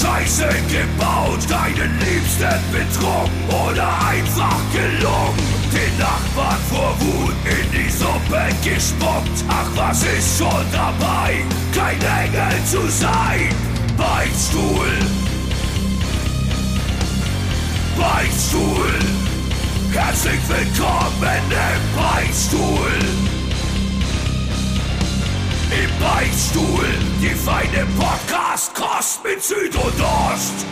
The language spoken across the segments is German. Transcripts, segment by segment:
Scheiße gebaut, deinen Liebsten betrogen oder einfach gelungen. Den Nachbarn vor Wut in die Suppe gespuckt. Ach, was ist schon dabei, kein Engel zu sein? Beichtstuhl, Beichtstuhl. Herzlich willkommen im Beichtstuhl. Im Beichtstuhl, die feine Podcast-Kost mit Süd und Ost.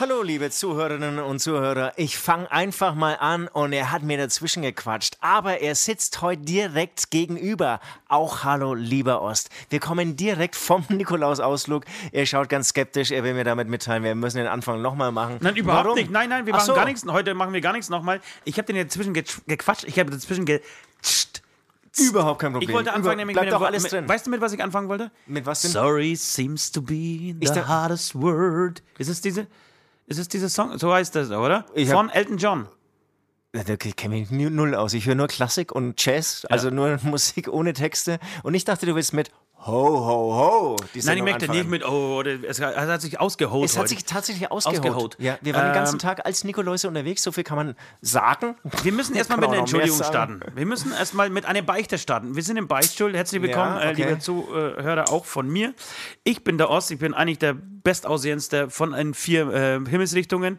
Hallo, liebe Zuhörerinnen und Zuhörer. Ich fange einfach mal an und er hat mir dazwischen gequatscht. Aber er sitzt heute direkt gegenüber. Auch hallo, lieber Ost. Wir kommen direkt vom Nikolaus-Ausflug. Er schaut ganz skeptisch. Er will mir damit mitteilen, wir müssen den Anfang nochmal machen. Nein, überhaupt Warum? nicht. Nein, nein, wir Ach machen so. gar nichts. Heute machen wir gar nichts nochmal. Ich habe den dazwischen ge gequatscht. Ich habe dazwischen ge. Überhaupt kein Problem. Ich wollte anfangen, nämlich Bleibt mit, doch dem- alles mit, drin. Weißt du, mit was ich anfangen wollte? Mit was denn? Sorry seems to be Ich the da- hardest word. Ist es diese? Ist es dieser Song? So heißt das, oder? Ich hab- Von Elton John. Ja, da kenne ich mich null aus. Ich höre nur Klassik und Jazz, also nur Musik ohne Texte. Und ich dachte, du willst mit Ho, Ho, Ho. die Nein, ich möchte nicht mit, oh, oder, es, es hat sich ausgeholt Es hat heute. sich tatsächlich ausgeholt. Ausgeholt. Ja, wir waren den ganzen Ähm, Tag als Nikoläuse unterwegs, so viel kann man sagen. Wir müssen erstmal mit einer Entschuldigung starten. Wir müssen erstmal mit einer Beichte starten. Wir sind im Beichtstuhl. Herzlich willkommen, Ja, äh, okay. liebe Zuhörer, auch von mir. Ich bin der Ost. Ich bin eigentlich der bestaussehendste von den vier äh, Himmelsrichtungen.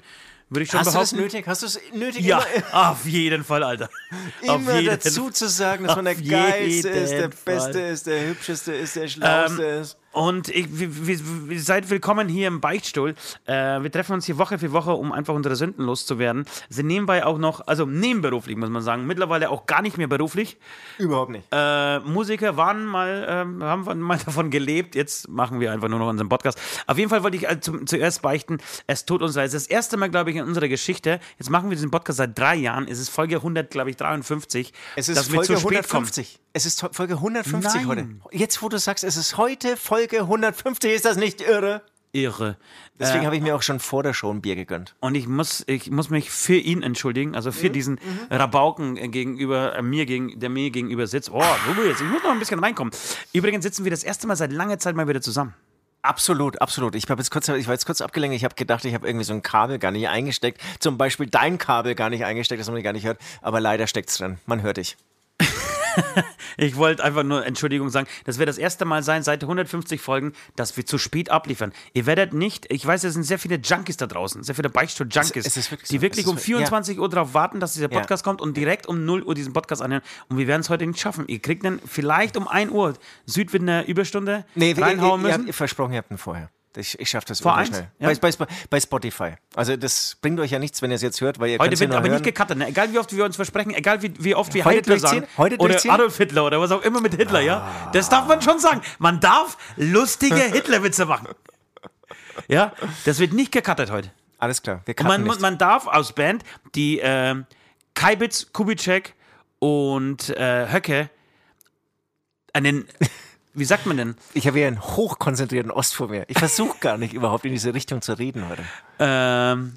Würde ich schon Hast du das behaupten. nötig? Hast du es nötig, Ja, immer, auf jeden Fall, Alter. auf immer jeden dazu zu sagen, dass man der Geilste ist, der jeden Beste Fall. ist, der Hübscheste ist, der Schlauste ist? Und ich, wir, seid willkommen hier im Beichtstuhl. Äh, wir treffen uns hier Woche für Woche, um einfach unsere Sünden loszuwerden. Sind nebenbei auch noch, also nebenberuflich muss man sagen, mittlerweile auch gar nicht mehr beruflich. Überhaupt nicht. Äh, Musiker waren mal, ähm, haben mal davon gelebt. Jetzt machen wir einfach nur noch unseren Podcast. Auf jeden Fall wollte ich äh, zum, zuerst beichten, es tut uns leid. Es ist das erste Mal, glaube ich, in unserer Geschichte. Jetzt machen wir diesen Podcast seit drei Jahren. Es ist Folge 100, glaube ich, 53. Es ist Folge zu spät 150. Es ist Folge 150 Nein. heute. Jetzt, wo du sagst, es ist heute Folge 150, ist das nicht irre? Irre. Deswegen Äh, habe ich mir auch schon vor der Show ein Bier gegönnt. Und ich muss, ich muss mich für ihn entschuldigen, also Mhm, für diesen Rabauken äh, gegenüber, äh, mir gegen, der mir gegenüber sitzt. Oh, Ruhe jetzt, ich muss noch ein bisschen reinkommen. Übrigens sitzen wir das erste Mal seit langer Zeit mal wieder zusammen. Absolut, absolut. Ich, jetzt kurz, ich war jetzt kurz abgelenkt. Ich habe gedacht, ich habe irgendwie so ein Kabel gar nicht eingesteckt. Zum Beispiel dein Kabel gar nicht eingesteckt, das man gar nicht hört. Aber leider steckt's drin. Man hört dich. Ich wollte einfach nur Entschuldigung sagen, das wird das erste Mal sein seit 150 Folgen, dass wir zu spät abliefern. Ihr werdet nicht, ich weiß, es sind sehr viele Junkies da draußen, sehr viele Beichtstuhl-Junkies, wirklich die so. wirklich um wirklich- 24 Uhr darauf warten, dass dieser Ja. Podcast kommt und direkt um 0 Uhr diesen Podcast anhören. Und wir werden es heute nicht schaffen. Ihr kriegt dann vielleicht um 1 Uhr Süd Überstunde Nee, wir- reinhauen ihr, ihr, müssen. ihr versprochen, ihr habt ihn vorher. Ich, ich schaffe das Vor eins? schnell. Ja. Bei, bei, bei Spotify. Also das bringt euch ja nichts, wenn ihr es jetzt hört, weil ihr Heute wird aber hören. nicht gecuttet, ne? egal wie oft wir uns versprechen, egal wie, wie oft wir Heute Hitler sagen. Heute oder? Ah. Adolf Hitler oder was auch immer mit Hitler, ja? Das darf man schon sagen. Man darf lustige Hitlerwitze machen. Ja, das wird nicht gecuttet heute. Alles klar, wir cutten man, nicht. man darf aus Band die ähm, Kaibitz, Kubitschek und äh, Höcke einen, wie sagt man denn, Ich habe hier einen hochkonzentrierten Ost vor mir. Ich versuche gar nicht überhaupt in diese Richtung zu reden heute. ähm,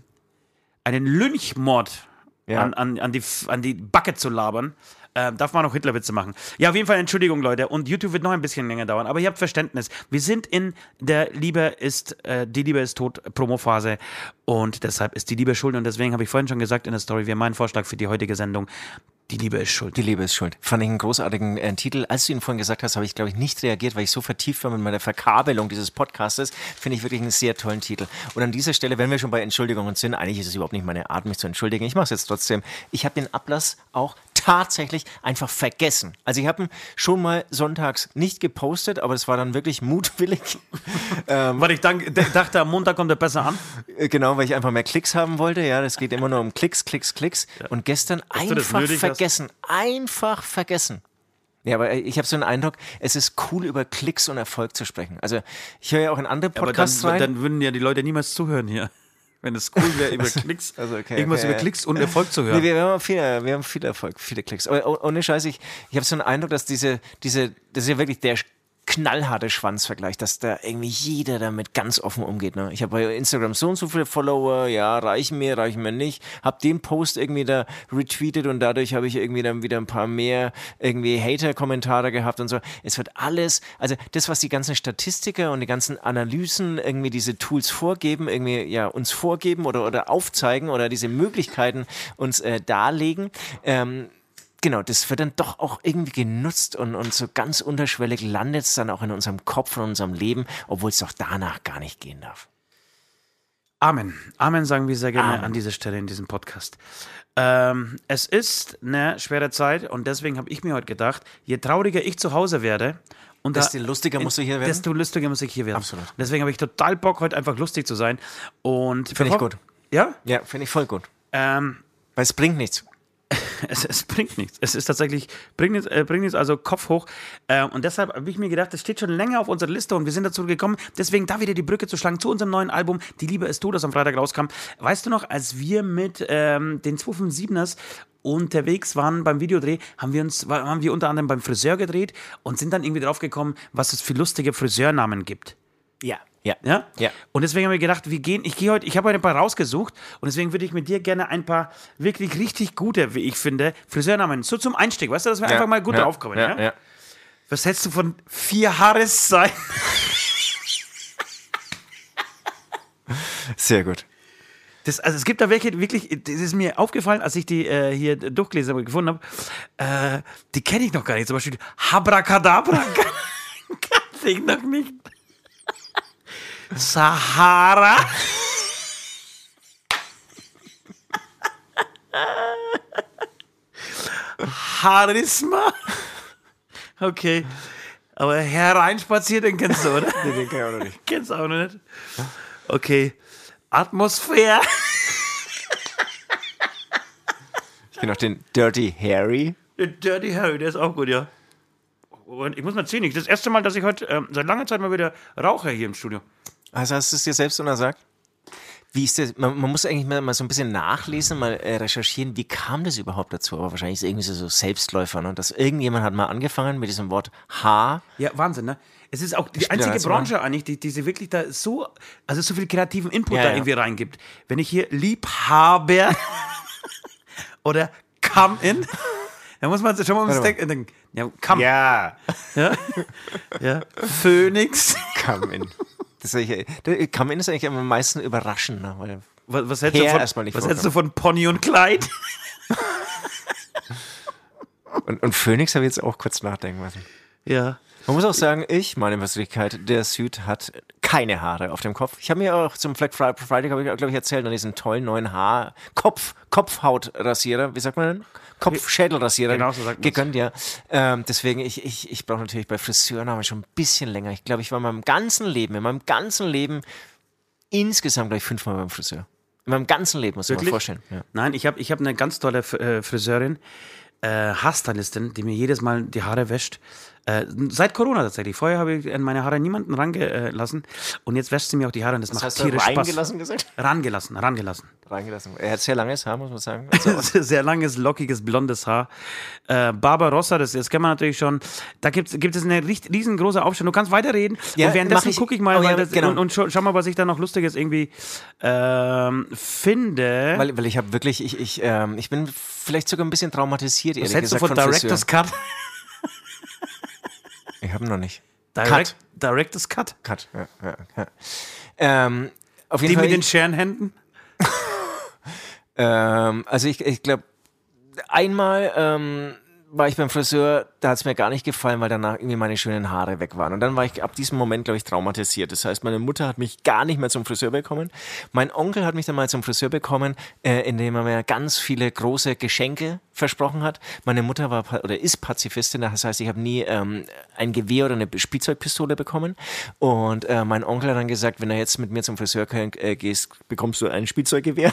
einen Lynchmord Ja. an, an, an, die, an die Backe zu labern. Ähm, darf man auch Hitlerwitze machen. Ja, auf jeden Fall Entschuldigung, Leute. Und YouTube wird noch ein bisschen länger dauern, aber ihr habt Verständnis. Wir sind in der Liebe ist, äh, die Liebe ist tot Promophase und deshalb ist die Liebe schuld. Und deswegen habe ich vorhin schon gesagt in der Story, wir haben meinen Vorschlag für die heutige Sendung. Die Liebe ist schuld. Die Liebe ist schuld. Fand ich einen großartigen äh, Titel. Als du ihn vorhin gesagt hast, habe ich, glaube ich, nicht reagiert, weil ich so vertieft war mit meiner Verkabelung dieses Podcastes. Finde ich wirklich einen sehr tollen Titel. Und an dieser Stelle, wenn wir schon bei Entschuldigungen sind, eigentlich ist es überhaupt nicht meine Art, mich zu entschuldigen. Ich mache es jetzt trotzdem. Ich habe den Ablass auch tatsächlich einfach vergessen. Also ich habe ihn schon mal sonntags nicht gepostet, aber es war dann wirklich mutwillig. Weil ich dank, dachte, am Montag kommt er besser an. Äh, Genau, weil ich einfach mehr Klicks haben wollte. Ja, das geht immer nur um Klicks, Klicks, Klicks. Und gestern du das einfach nötig hast. vergessen. Einfach vergessen. Ja, aber ich habe so einen Eindruck, es ist cool, über Klicks und Erfolg zu sprechen. Also ich höre ja auch in andere Aber dann, Podcasts rein. dann würden ja die Leute niemals zuhören hier. Wenn es cool wäre, über Klicks, also okay, irgendwas okay, über. Klicks und Erfolg zu Nee, hören. wir, wir, haben viel, wir haben viel Erfolg, viele Klicks. Aber oh- ohne Scheiß, ich, ich habe so einen Eindruck, dass diese, diese, das ist ja wirklich der knallharte Schwanzvergleich, dass da irgendwie jeder damit ganz offen umgeht. Ne? Ich habe bei Instagram so und so viele Follower, ja, reichen mir, reichen mir nicht. Hab den Post irgendwie da retweetet und dadurch habe ich irgendwie dann wieder ein paar mehr irgendwie Hater-Kommentare gehabt und so. Es wird alles, also das, was die ganzen Statistiker und die ganzen Analysen irgendwie diese Tools vorgeben, irgendwie ja uns vorgeben oder, oder aufzeigen oder diese Möglichkeiten uns äh, darlegen, ähm, genau, das wird dann doch auch irgendwie genutzt und, und so ganz unterschwellig landet es dann auch in unserem Kopf und unserem Leben, obwohl es doch danach gar nicht gehen darf. Amen. Amen sagen wir sehr gerne Amen. an dieser Stelle in diesem Podcast. Ähm, es ist eine schwere Zeit und deswegen habe ich mir heute gedacht, je trauriger ich zu Hause werde, und Desto lustiger musst du hier werden? Desto lustiger muss ich hier werden. Absolut. Deswegen habe ich total Bock, heute einfach lustig zu sein. Und Finde ich gut. Ja? Ja, finde ich voll gut. Ähm, Weil es bringt nichts. es, es bringt nichts. Es ist tatsächlich, bringt nichts, äh, bringt nichts also Kopf hoch. Äh, und deshalb habe ich mir gedacht, das steht schon länger auf unserer Liste und wir sind dazu gekommen, deswegen da wieder die Brücke zu schlagen zu unserem neuen Album, Die Liebe ist tot, das am Freitag rauskam. Weißt du noch, als wir mit ähm, den 257ers unterwegs waren beim Videodreh, haben wir uns, haben wir unter anderem beim Friseur gedreht und sind dann irgendwie drauf gekommen, was es für lustige Friseurnamen gibt. Ja. Ja. Ja? Ja. Und deswegen habe ich gedacht, wir gehen, ich gehe heute, ich habe heute ein paar rausgesucht und deswegen würde ich mit dir gerne ein paar wirklich richtig gute, wie ich finde, Friseurnamen, so zum Einstieg, weißt du, dass wir einfach mal gut ja, draufkommen. Ja, Ja, ja. Was hältst du von vier Haares sein? Sehr gut. Das, also es gibt da welche, wirklich, das ist mir aufgefallen, als ich die äh, hier durchgelesen habe, gefunden habe, äh, die kenne ich noch gar nicht. Zum Beispiel Habracadabra kannte ich noch nicht. Sahara. Charisma. Okay. Aber hereinspaziert, den kennst du, oder? Den kann ich auch noch nicht. Kennst du auch noch nicht? Okay. Atmosphäre. Ich kenne auch den Dirty Harry. Der Dirty Harry, der ist auch gut, ja. Und ich muss mal sehen, das erste Mal, dass ich heute ähm, seit langer Zeit mal wieder rauche hier im Studio. Also hast du es dir selbst untersagt? Wie ist das? Man, man muss eigentlich mal, mal so ein bisschen nachlesen, mal äh, recherchieren, wie kam das überhaupt dazu? Aber wahrscheinlich ist es irgendwie so, so Selbstläufer, ne? dass irgendjemand hat mal angefangen mit diesem Wort H. Ja, Wahnsinn, ne? Es ist auch die Spielt einzige Branche eigentlich, die, die sie wirklich da so, also so viel kreativen Input Ja, da ja. irgendwie reingibt. Wenn ich hier Liebhaber oder Come In, da muss man schon mal ums. Denken denken. Ja, Come, Ja. ja. ja. Phoenix. Come in. Das eigentlich, der Come in ist eigentlich am meisten überraschend. Ne? Weil, Was, was hältst, du Hair von, was hältst du von Pony und Kleid? und, und Phoenix habe ich jetzt auch kurz nachdenken müssen. Ja. Man muss auch sagen, ich, meine Persönlichkeit, der Süd hat keine Haare auf dem Kopf. Ich habe mir auch zum Black Friday, ich, glaube ich, erzählt, an diesen tollen neuen Haar, Kopf, Kopfhautrasierer, wie sagt man denn? Kopfschädelrasierer Genau so sagt gegönnt, ja. Ähm, deswegen, ich, ich, ich brauche natürlich bei Friseuren aber schon ein bisschen länger. Ich glaube, ich war in meinem ganzen Leben, in meinem ganzen Leben insgesamt gleich fünfmal beim Friseur. In meinem ganzen Leben, muss mal Wirklich? vorstellen. Ja. Nein, ich habe ich hab eine ganz tolle äh, Friseurin, äh, Haarstylistin, die mir jedes Mal die Haare wäscht. Äh, seit Corona tatsächlich. Vorher habe ich an meine Haare niemanden rangelassen und jetzt wäscht sie mir auch die Haare und das macht hast du tierisch Spaß. reingelassen gesagt? Rangelassen, rangelassen. Reingelassen. Er hat sehr langes Haar, muss man sagen. Also, Sehr langes, lockiges, blondes Haar. Äh, Barbarossa, das, das kennt man natürlich schon. Da gibt, gibt es eine riesengroße Aufstellung. Du kannst weiterreden. Ja, und währenddessen gucke ich mal Oh ja, das, genau. und, und schau, schau mal, was ich da noch Lustiges irgendwie ähm, finde. Weil, weil ich habe wirklich, ich, ich, ähm, ich bin vielleicht sogar ein bisschen traumatisiert, was ehrlich du gesagt, von von Director's. Cut? Ich habe noch nicht. Direct, Director's Cut. Cut. Ja, ja, ja. Ähm, auf jeden Die Fall. mit den Scherenhänden? ähm, also ich, ich glaube, einmal ähm, war ich beim Friseur, da hat es mir gar nicht gefallen, weil danach irgendwie meine schönen Haare weg waren. Und dann war ich ab diesem Moment, glaube ich, traumatisiert. Das heißt, meine Mutter hat mich gar nicht mehr zum Friseur bekommen. Mein Onkel hat mich dann mal zum Friseur bekommen, äh, indem er mir ganz viele große Geschenke versprochen hat. Meine Mutter war oder ist Pazifistin, das heißt, ich habe nie ähm, ein Gewehr oder eine Spielzeugpistole bekommen. Und äh, mein Onkel hat dann gesagt, wenn er jetzt mit mir zum Friseur äh, gehst, bekommst du ein Spielzeuggewehr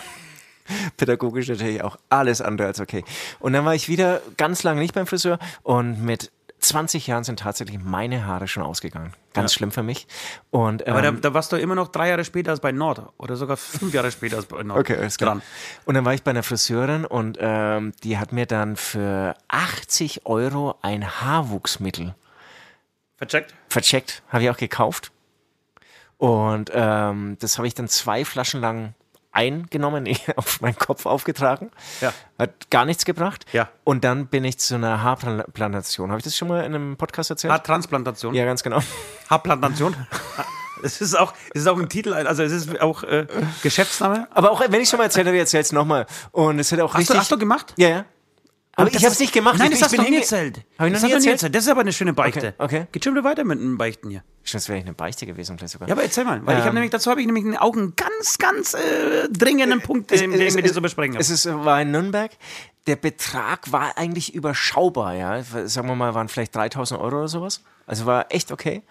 pädagogisch natürlich auch alles andere als okay. Und dann war ich wieder ganz lange nicht beim Friseur und mit 20 Jahren sind tatsächlich meine Haare schon ausgegangen. Ganz schlimm für mich. Und, ähm, Aber da, da warst du immer noch drei Jahre später als bei Nord. Oder sogar fünf Jahre später als bei Nord. Okay, alles klar. Dran. Und dann war ich bei einer Friseurin und ähm, die hat mir dann für 80 Euro ein Haarwuchsmittel Vercheckt? Vercheckt, habe ich auch gekauft. Und ähm, das habe ich dann zwei Flaschen lang eingenommen, auf meinen Kopf aufgetragen. Ja. Hat gar nichts gebracht. Ja. Und dann bin ich zu einer Haarplantation. Habe ich das schon mal in einem Podcast erzählt? Haartransplantation. ja, ganz genau. Haarplantation. Es ist auch, es ist auch ein Titel, also es ist auch äh, Geschäftsname. Aber auch wenn ich schon mal erzählt habe, ich erzähle es nochmal. Und es hat auch Hast richtig. du, hast du gemacht? ja, ja. Aber ich habe es nicht gemacht. Nein, ich, das hast ich du nie erzählt. Hab ich noch das nie hast du erzählt? erzählt. Das ist aber eine schöne Beichte. Okay, okay. Geht schon wieder weiter mit dem Beichten hier. Stimmt, Das wäre eine Beichte gewesen, vielleicht sogar. Ja, aber erzähl mal, weil ich habe Ähm. nämlich, dazu habe ich nämlich auch einen ganz, ganz äh, dringenden Punkt, den, den wir dir so besprechen Es ist, war in Nürnberg. Der Betrag war eigentlich überschaubar, ja. Sagen wir mal, waren vielleicht 3000 Euro oder sowas. Also war echt okay.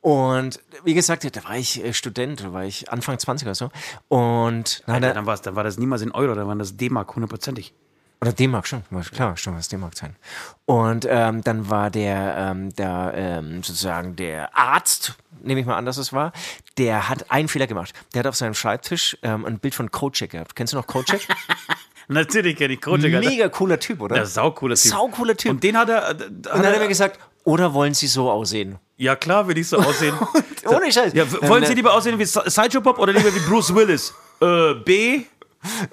Und wie gesagt, da war ich äh, Student, da war ich Anfang 20 oder so. Und da, dann, war's, dann war das niemals in Euro, dann waren das D-Mark hundertprozentig. Oder D-Mark schon, klar, stimmt, was D-Mark sein. Und ähm, dann war der, ähm, der ähm, sozusagen der Arzt, nehme ich mal an, dass es war, der hat einen Fehler gemacht. Der hat auf seinem Schreibtisch ähm, ein Bild von Kocek gehabt. Kennst du noch Kocek? Natürlich kenne ich. Alter. Mega cooler Typ, oder? Ja, saucooler Typ. Saucooler Typ. Und den hat er. äh, Und dann hat er mir gesagt, oder wollen Sie so aussehen? ja, klar, will ich so aussehen. Ohne Scheiß. ja, wollen Sie lieber aussehen wie Sideshow Bob oder lieber wie Bruce Willis? Äh, B.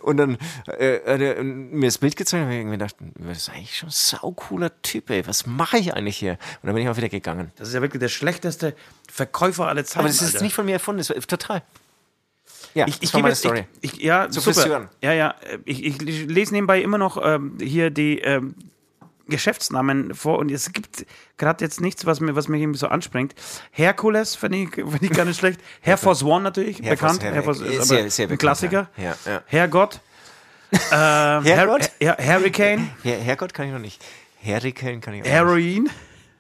Und dann äh, hat er mir das Bild gezeigt und ich mir gedacht, das ist eigentlich schon ein saucooler Typ, ey. Was mache ich eigentlich hier? Und dann bin ich auch wieder gegangen. Das ist ja wirklich der schlechteste Verkäufer aller Zeiten. Aber das ist Alter. jetzt nicht von mir erfunden, das war total. Ja, Ich, ich jetzt, Story. Ich, ich, ja, Zu super. Friseuren. Ja, ja. Ich, ich lese nebenbei immer noch ähm, hier die ähm, Geschäftsnamen vor und es gibt gerade jetzt nichts, was mir, was mich irgendwie so anspringt. Herkules finde ich, find ich gar nicht schlecht. Air Force One natürlich, Force, bekannt. Air Force ist sehr- sehr ein bekannt, Klassiker. ja. Ja, ja. Herrgott. Ähm, Herrgott? Her ja, Hurricane. Her Herrgott kann ich noch nicht. Hurricane kann ich auch nicht. Heroin.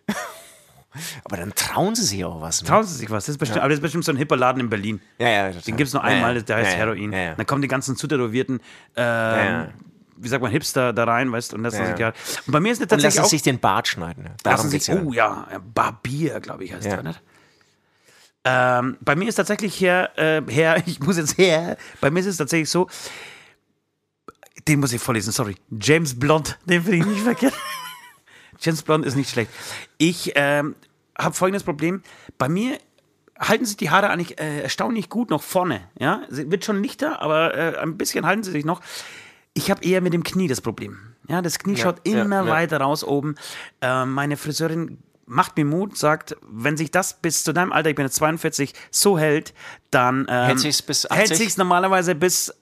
Aber dann trauen sie sich auch was. Ne? Trauen Sie sich was? Das ist bestimmt, Aber das ist bestimmt so ein hipper Laden in Berlin. Ja, ja. Den gibt es nur Ja, einmal, ja. der heißt ja, ja. Heroin. Ja, ja. Dann kommen die ganzen zutätowierten, ähm, ja. Wie sagt man, Hipster da rein, weißt du, und das Ja, ja, ja. Und bei mir ist es Und tatsächlich lassen auch. sich den Bart schneiden. Ne? Darum lassen sich, ja. oh ja, Barbier, glaube ich, heißt Ja. der, nicht? Ähm, bei mir ist tatsächlich Herr, äh, Herr, ich muss jetzt her, bei mir ist es tatsächlich so, den muss ich vorlesen, sorry. James Blond, den finde ich nicht verkehrt. James Blond ist nicht schlecht. Ich ähm, habe folgendes Problem. Bei mir halten sich die Haare eigentlich äh, erstaunlich gut noch vorne. Ja, sie wird schon lichter, aber äh, ein bisschen halten sie sich noch. Ich habe eher mit dem Knie das Problem. Ja, das Knie schaut ja, immer ja. weiter raus oben. Äh, meine Friseurin macht mir Mut, sagt, wenn sich das bis zu deinem Alter, ich bin jetzt 42, so hält, dann ähm, Hält sich's bis hält 80? sich's normalerweise bis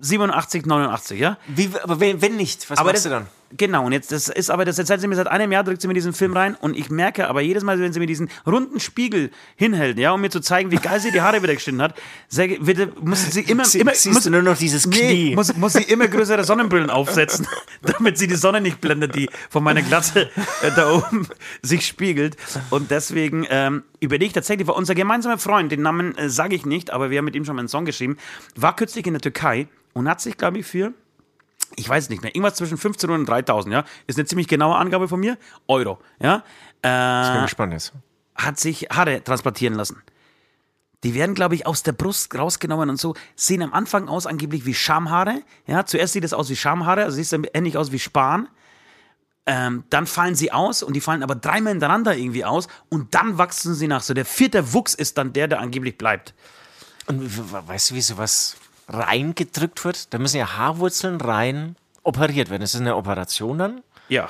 87, 89, ja? Wie, aber wenn, wenn nicht, was Aber machst das, du dann? Genau, und jetzt das ist aber, das erzählt sie mir seit einem Jahr, drückt sie mir diesen Film rein und ich merke aber jedes Mal, wenn sie mir diesen runden Spiegel hinhält, ja, um mir zu zeigen, wie geil sie die Haare wieder geschnitten hat, sage, bitte, muss sie immer, Sie- immer muss, du nur noch dieses Nee, Knie. muss, muss sie immer größere Sonnenbrillen aufsetzen, damit sie die Sonne nicht blendet, die von meiner Glatze äh, da oben sich spiegelt. Und deswegen ähm, überlege ich tatsächlich, war unser gemeinsamer Freund, den Namen äh, sage ich nicht, aber wir haben mit ihm schon mal einen Song geschrieben, war kürzlich in der Türkei und hat sich, glaube ich, für ich weiß nicht mehr, irgendwas zwischen 15 und 3000, ja, ist eine ziemlich genaue Angabe von mir, Euro, ja, Ich bin äh, gespannt jetzt. hat sich Haare transplantieren lassen. Die werden, glaube ich, aus der Brust rausgenommen und so, sehen am Anfang aus angeblich wie Schamhaare, ja, zuerst sieht es aus wie Schamhaare, also sieht dann ähnlich aus wie Span, ähm, dann fallen sie aus und die fallen aber dreimal hintereinander irgendwie aus und dann wachsen sie nach. So der vierte Wuchs ist dann der, der angeblich bleibt. Und weißt du, wie sowas reingedrückt wird? Da müssen ja Haarwurzeln rein operiert werden. Ist das eine Operation dann? Ja.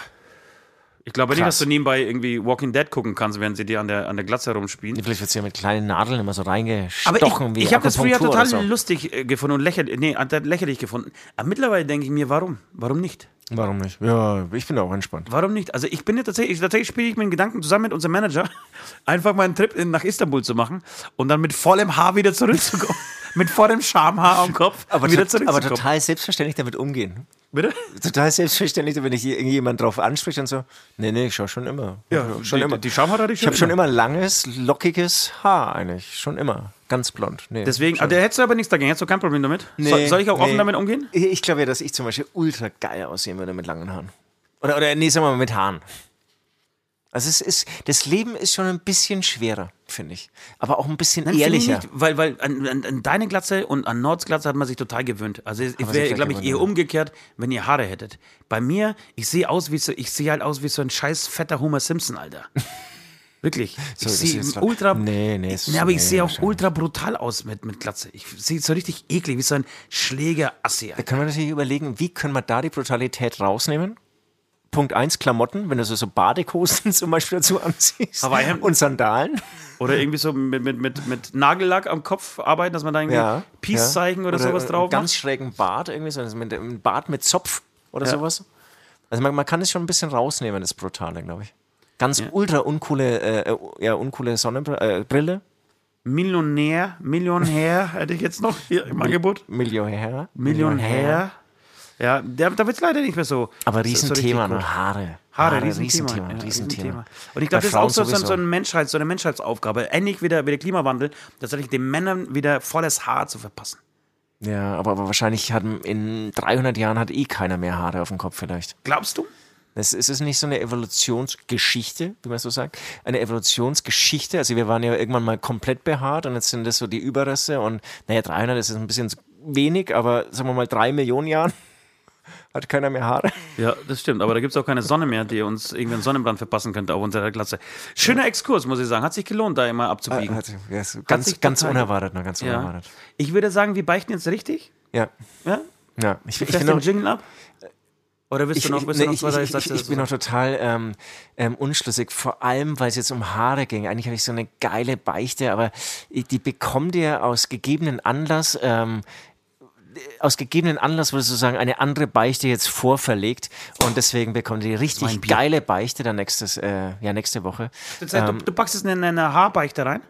Ich glaube nicht, dass du nebenbei irgendwie Walking Dead gucken kannst, während sie dir an der, an der Glatze herumspielen. Vielleicht wird es ja mit kleinen Nadeln immer so Aber reingestochen ich, wie ich habe das früher total so. lustig äh, gefunden und lächerlich, nee, lächerlich gefunden. Aber mittlerweile denke ich mir, warum? Warum nicht? Warum nicht? Ja, ich bin auch entspannt. Warum nicht? Also ich bin ja tatsächlich, tatsächlich spiele ich mit den Gedanken zusammen mit unserem Manager, einfach mal einen Trip in, nach Istanbul zu machen und dann mit vollem Haar wieder zurückzukommen. mit vollem Schamhaar am Kopf Aber, wieder zurückzukommen. aber total selbstverständlich damit umgehen. Bitte? Total selbstverständlich, wenn ich hier irgendjemand drauf anspricht und so, nee, nee, ich schau schon immer. schon die, immer. Die Schamhaare hatte ich ich habe schon immer langes, lockiges Haar eigentlich. Schon immer. Ganz blond. Nee, Deswegen, also, da hättest du aber nichts dagegen, hättest du kein Problem damit? soll, soll ich auch offen nee. damit umgehen? Ich glaube ja, dass ich zum Beispiel ultra geil aussehen würde mit langen Haaren. Oder, oder nee, sagen wir mal mit Haaren. Also es ist, das Leben ist schon ein bisschen schwerer, finde ich. Aber auch ein bisschen Nein, ehrlicher. Nicht, weil weil an, an, an deine Glatze und an Nords Glatze hat man sich total gewöhnt. Also sich wäre, glaube ich, eher umgekehrt, wenn ihr Haare hättet. Bei mir, ich sehe aus wie so, ich sehe halt aus wie so ein scheiß fetter Homer Simpson, Alter. Wirklich. So, ich das sehe ultra. Nee, nee, ich, nee, aber ich nee, sehe auch ultra brutal aus mit, mit Glatze. Ich sehe so richtig eklig, wie so ein Schläger-Assi. Da können wir natürlich überlegen, wie können wir da die Brutalität rausnehmen? Punkt eins Klamotten, wenn du so, so Badekosten zum Beispiel dazu anziehst. Hawaii-Hemden? Und Sandalen. Oder irgendwie so mit, mit, mit, mit Nagellack am Kopf arbeiten, dass man da irgendwie Ja. Peace-Zeichen oder, sowas drauf einen Ganz macht. schrägen Bart, irgendwie so mit einem Bart mit Zopf oder Ja. sowas. Also man, man kann es schon ein bisschen rausnehmen, das Brutale, glaube ich. Ganz ultra uncoole, äh, äh, ja, uncoole Sonnenbrille. Äh. Millionär, Millionär hätte ich jetzt noch hier im Angebot. Millionär. Millionär. Ja, da wird es leider nicht mehr so. Aber so- so Riesenthema, richtig ne? gut. Haare. Haare, Riesenthema. Riesenthema. ja, Riesenthema. Und ich glaube, das ist auch so, so, so, ein Menschheits-, so eine Menschheitsaufgabe. Ähnlich wie der, wie der Klimawandel, tatsächlich den Männern wieder volles Haar zu verpassen. Ja, aber, aber wahrscheinlich hat in 300 Jahren hat eh keiner mehr Haare auf dem Kopf vielleicht. Glaubst du? Das ist es nicht so eine Evolutionsgeschichte, wie man so sagt? Eine Evolutionsgeschichte. Also wir waren ja irgendwann mal komplett behaart und jetzt sind das so die Überreste und naja, 300 ist ein bisschen wenig, aber sagen wir mal drei Millionen Jahren hat keiner mehr Haare. Ja, das stimmt. Aber da gibt es auch keine Sonne mehr, die uns irgendwie einen Sonnenbrand verpassen könnte auf unserer Glatze. Schöner Exkurs, muss ich sagen. Hat sich gelohnt, da immer abzubiegen. Also, ja, so ganz, ganz unerwartet, ne? ganz ja. unerwartet. Ich würde sagen, wir beichten jetzt richtig. Ja, Ja? ja. Ich, ich, du noch, den Jingle ab? Oder willst ich, du noch, ich, willst nee, du noch ich, zwei, ich, drei ich, Sätze ich bin noch total ähm, ähm, unschlüssig, vor allem, weil es jetzt um Haare ging. Eigentlich habe ich so eine geile Beichte, aber die bekommt ihr aus gegebenen Anlass, ähm, aus gegebenen Anlass würde sozusagen eine andere Beichte jetzt vorverlegt und deswegen bekommt ihr die richtig geile Beichte dann nächstes, äh, ja, nächste Woche. Das heißt, du, du packst es in eine Haarbeichte rein?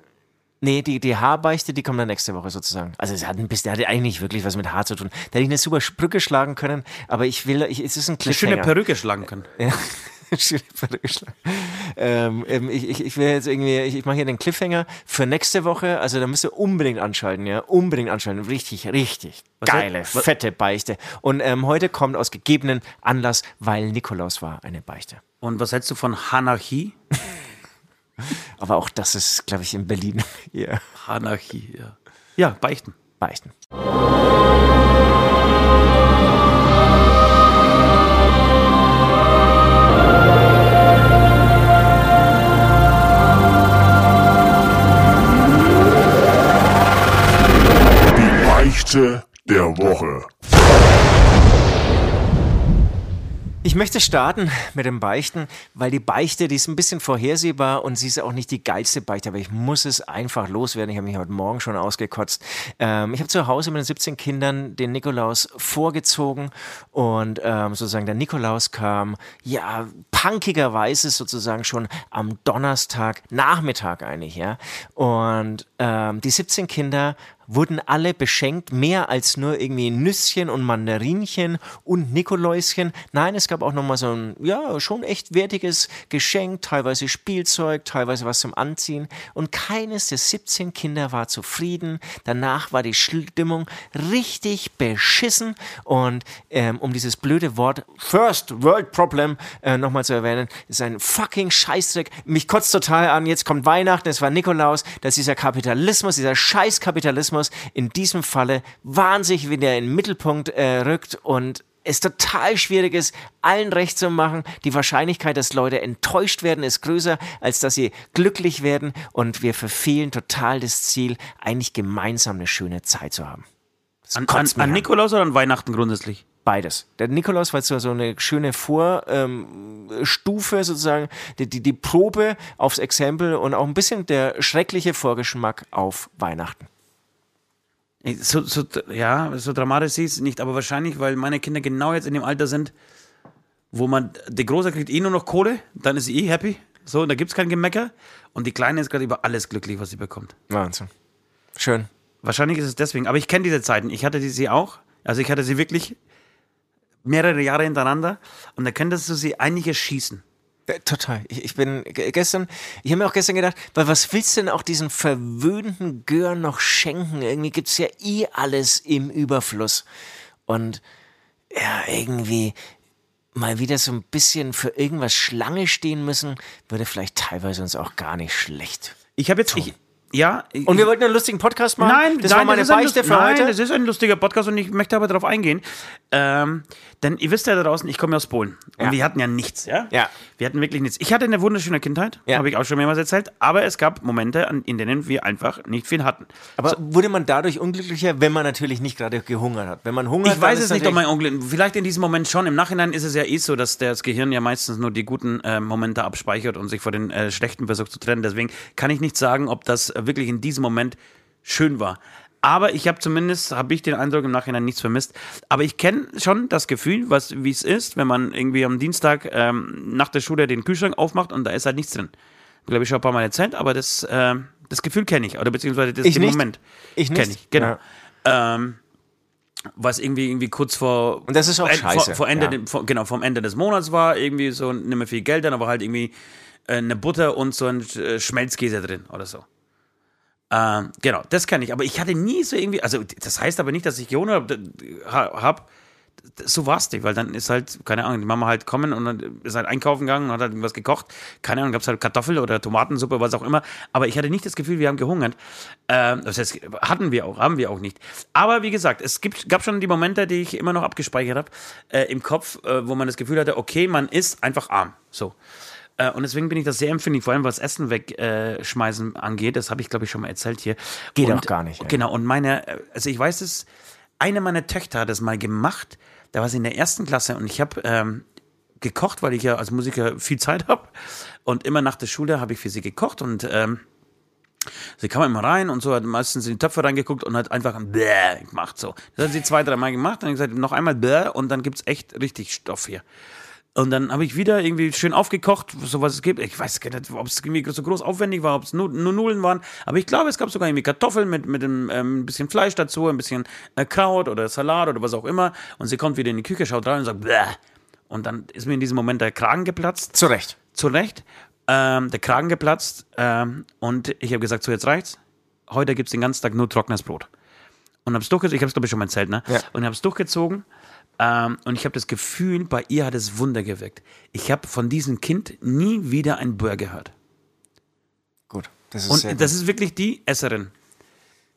Nee, die, die Haarbeichte, die kommt dann nächste Woche sozusagen. Also es hat ein bisschen, der hat eigentlich nicht wirklich was mit Haar zu tun. Da hätte ich eine super Brücke schlagen können, aber ich will, ich, es ist ein Eine schöne Cliffhanger. Perücke schlagen können. Ja. Schöne Perücke schlagen. ähm, ähm, ich, ich, ich will jetzt irgendwie, ich, ich mache hier den Cliffhanger für nächste Woche. Also da müsst ihr unbedingt anschalten, ja. Unbedingt anschalten. Richtig, richtig geile, was- fette Beichte. Und ähm, heute kommt aus gegebenen Anlass, weil Nikolaus war, eine Beichte. Und was hältst du von Anarchie? Aber auch das ist, glaube ich, in Berlin eher Anarchie, ja. Ja, beichten. Beichten. Die Beichte der Woche. Ich möchte starten mit dem Beichten, weil die Beichte, die ist ein bisschen vorhersehbar und sie ist auch nicht die geilste Beichte, aber ich muss es einfach loswerden. Ich habe mich heute Morgen schon ausgekotzt. Ähm, ich habe zu Hause mit den 17 Kindern den Nikolaus vorgezogen und ähm, sozusagen der Nikolaus kam, ja, punkigerweise sozusagen schon am Donnerstag, Nachmittag eigentlich, ja. Und ähm, die 17 Kinder wurden alle beschenkt, mehr als nur irgendwie Nüsschen und Mandarinchen und Nikoläuschen. Nein, es gab auch nochmal so ein, ja, schon echt wertiges Geschenk, teilweise Spielzeug, teilweise was zum Anziehen. Und keines der 17 Kinder war zufrieden. Danach war die Stimmung richtig beschissen. Und ähm, um dieses blöde Wort First World Problem äh, nochmal zu erwähnen, ist ein fucking Scheißdreck. Mich kotzt total an. Jetzt kommt Weihnachten, es war Nikolaus, dass dieser Kapitalismus, dieser Scheißkapitalismus in diesem Falle wahnsinnig wieder in den Mittelpunkt äh, rückt und es total schwierig ist, allen recht zu machen. Die Wahrscheinlichkeit, dass Leute enttäuscht werden, ist größer, als dass sie glücklich werden. Und wir verfehlen total das Ziel, eigentlich gemeinsam eine schöne Zeit zu haben. Das An, an, an Nikolaus oder an Weihnachten grundsätzlich? Beides. Der Nikolaus war so, so eine schöne Vorstufe ähm, sozusagen, die, die, die Probe aufs Exempel und auch ein bisschen der schreckliche Vorgeschmack auf Weihnachten. So, so, ja, so dramatisch ist es nicht, aber wahrscheinlich, weil meine Kinder genau jetzt in dem Alter sind, wo man, der Große kriegt eh nur noch Kohle, dann ist sie eh happy, so, und da gibt es kein Gemecker, und die Kleine ist gerade über alles glücklich, was sie bekommt. Wahnsinn. Schön. Wahrscheinlich ist es deswegen, aber ich kenne diese Zeiten, ich hatte die, sie auch, also ich hatte sie wirklich mehrere Jahre hintereinander, und da könntest du sie eigentlich erschießen. Äh, Total. Ich, ich bin ge- gestern, ich habe mir auch gestern gedacht, weil was willst du denn auch diesen verwöhnten Gör noch schenken? Irgendwie gibt's ja eh alles im Überfluss. Und ja, irgendwie mal wieder so ein bisschen für irgendwas Schlange stehen müssen, würde vielleicht teilweise uns auch gar nicht schlecht. Ich habe jetzt, ich, ja. Und wir wollten einen lustigen Podcast machen. Nein, das nein, war meine ist ein Beichte für nein, heute. das ist ein lustiger Podcast und ich möchte aber darauf eingehen. Ähm, denn ihr wisst ja da draußen, ich komme ja aus Polen. Und Ja. wir hatten ja nichts, ja? Ja. Wir hatten wirklich nichts. Ich hatte eine wunderschöne Kindheit, Ja. habe ich auch schon mehrmals erzählt, aber es gab Momente, in denen wir einfach nicht viel hatten. Aber wurde man dadurch unglücklicher, wenn man natürlich nicht gerade gehungert hat? Wenn man hungert, Ich weiß es nicht, ob mein Onkel. Vielleicht in diesem Moment schon. Im Nachhinein ist es ja eh so, dass das Gehirn ja meistens nur die guten äh, Momente abspeichert und sich von den äh, schlechten versucht zu trennen. Deswegen kann ich nicht sagen, ob das wirklich in diesem Moment schön war. Aber ich habe zumindest, habe ich den Eindruck im Nachhinein nichts vermisst. Aber ich kenne schon das Gefühl, was wie es ist, wenn man irgendwie am Dienstag ähm, nach der Schule den Kühlschrank aufmacht und da ist halt nichts drin. Glaube ich schon ein paar Mal erzählt, aber das, äh, das Gefühl kenne ich. Oder beziehungsweise das, Ich den nicht. Moment. Kenne ich, genau. Ja. Ähm, was irgendwie, irgendwie kurz vor. Und das ist auch äh, scheiße, Vor, vor Ende, ja. vor, genau, vom Ende des Monats war irgendwie so nicht mehr viel Geld, dann aber halt irgendwie äh, eine Butter und so ein äh, Schmelzkäse drin oder so. Ähm, genau, das kann ich. Aber ich hatte nie so irgendwie, also das heißt aber nicht, dass ich gehungert habe. Hab. So war es nicht, weil dann ist halt, keine Ahnung, die Mama halt kommen und dann ist halt einkaufen gegangen und hat halt irgendwas gekocht. Keine Ahnung, gab es halt Kartoffel oder Tomatensuppe, was auch immer. Aber ich hatte nicht das Gefühl, wir haben gehungert. Ähm, das heißt, hatten wir auch, haben wir auch nicht. Aber wie gesagt, es gibt, gab schon die Momente, die ich immer noch abgespeichert habe äh, im Kopf, äh, wo man das Gefühl hatte, okay, man ist einfach arm. So. Äh, Und deswegen bin ich das sehr empfindlich, vor allem was Essen wegschmeißen angeht. Das habe ich, glaube ich, schon mal erzählt hier. Geht und, auch gar nicht, ey. Genau, und meine, äh, also ich weiß es, eine meiner Töchter hat es mal gemacht. Da war sie in der ersten Klasse und ich habe ähm, gekocht, weil ich ja als Musiker viel Zeit habe. Und immer nach der Schule habe ich für sie gekocht und ähm, Sie kam immer rein und so, hat meistens in die Töpfe reingeguckt und hat einfach ein Bäh gemacht. So. Das hat sie zwei, dreimal gemacht. Dann habe ich gesagt, noch einmal Bäh und dann gibt's echt richtig Stoff hier. Und dann habe ich wieder irgendwie schön aufgekocht, so was es gibt. Ich weiß gar nicht, ob es irgendwie so groß aufwendig war, ob es nur, nur Nudeln waren. Aber ich glaube, es gab sogar irgendwie Kartoffeln mit, mit einem ähm, bisschen Fleisch dazu, ein bisschen äh, Kraut oder Salat oder was auch immer. Und sie kommt wieder in die Küche, schaut rein und sagt, Bäh. Und dann ist mir in diesem Moment der Kragen geplatzt Zu Recht. zu Recht, ähm, der Kragen geplatzt ähm, und ich habe gesagt, so jetzt reicht's. Heute gibt's den ganzen Tag nur trockenes Brot. Und hab's durchgezogen, ich habe es glaube ich schon mal erzählt, ne? Ja. Und hab's durchgezogen ähm, und ich habe das Gefühl, bei ihr hat es Wunder geweckt. Ich habe von diesem Kind nie wieder ein Bör gehört. Gut. Das ist Und das ist wirklich die Esserin.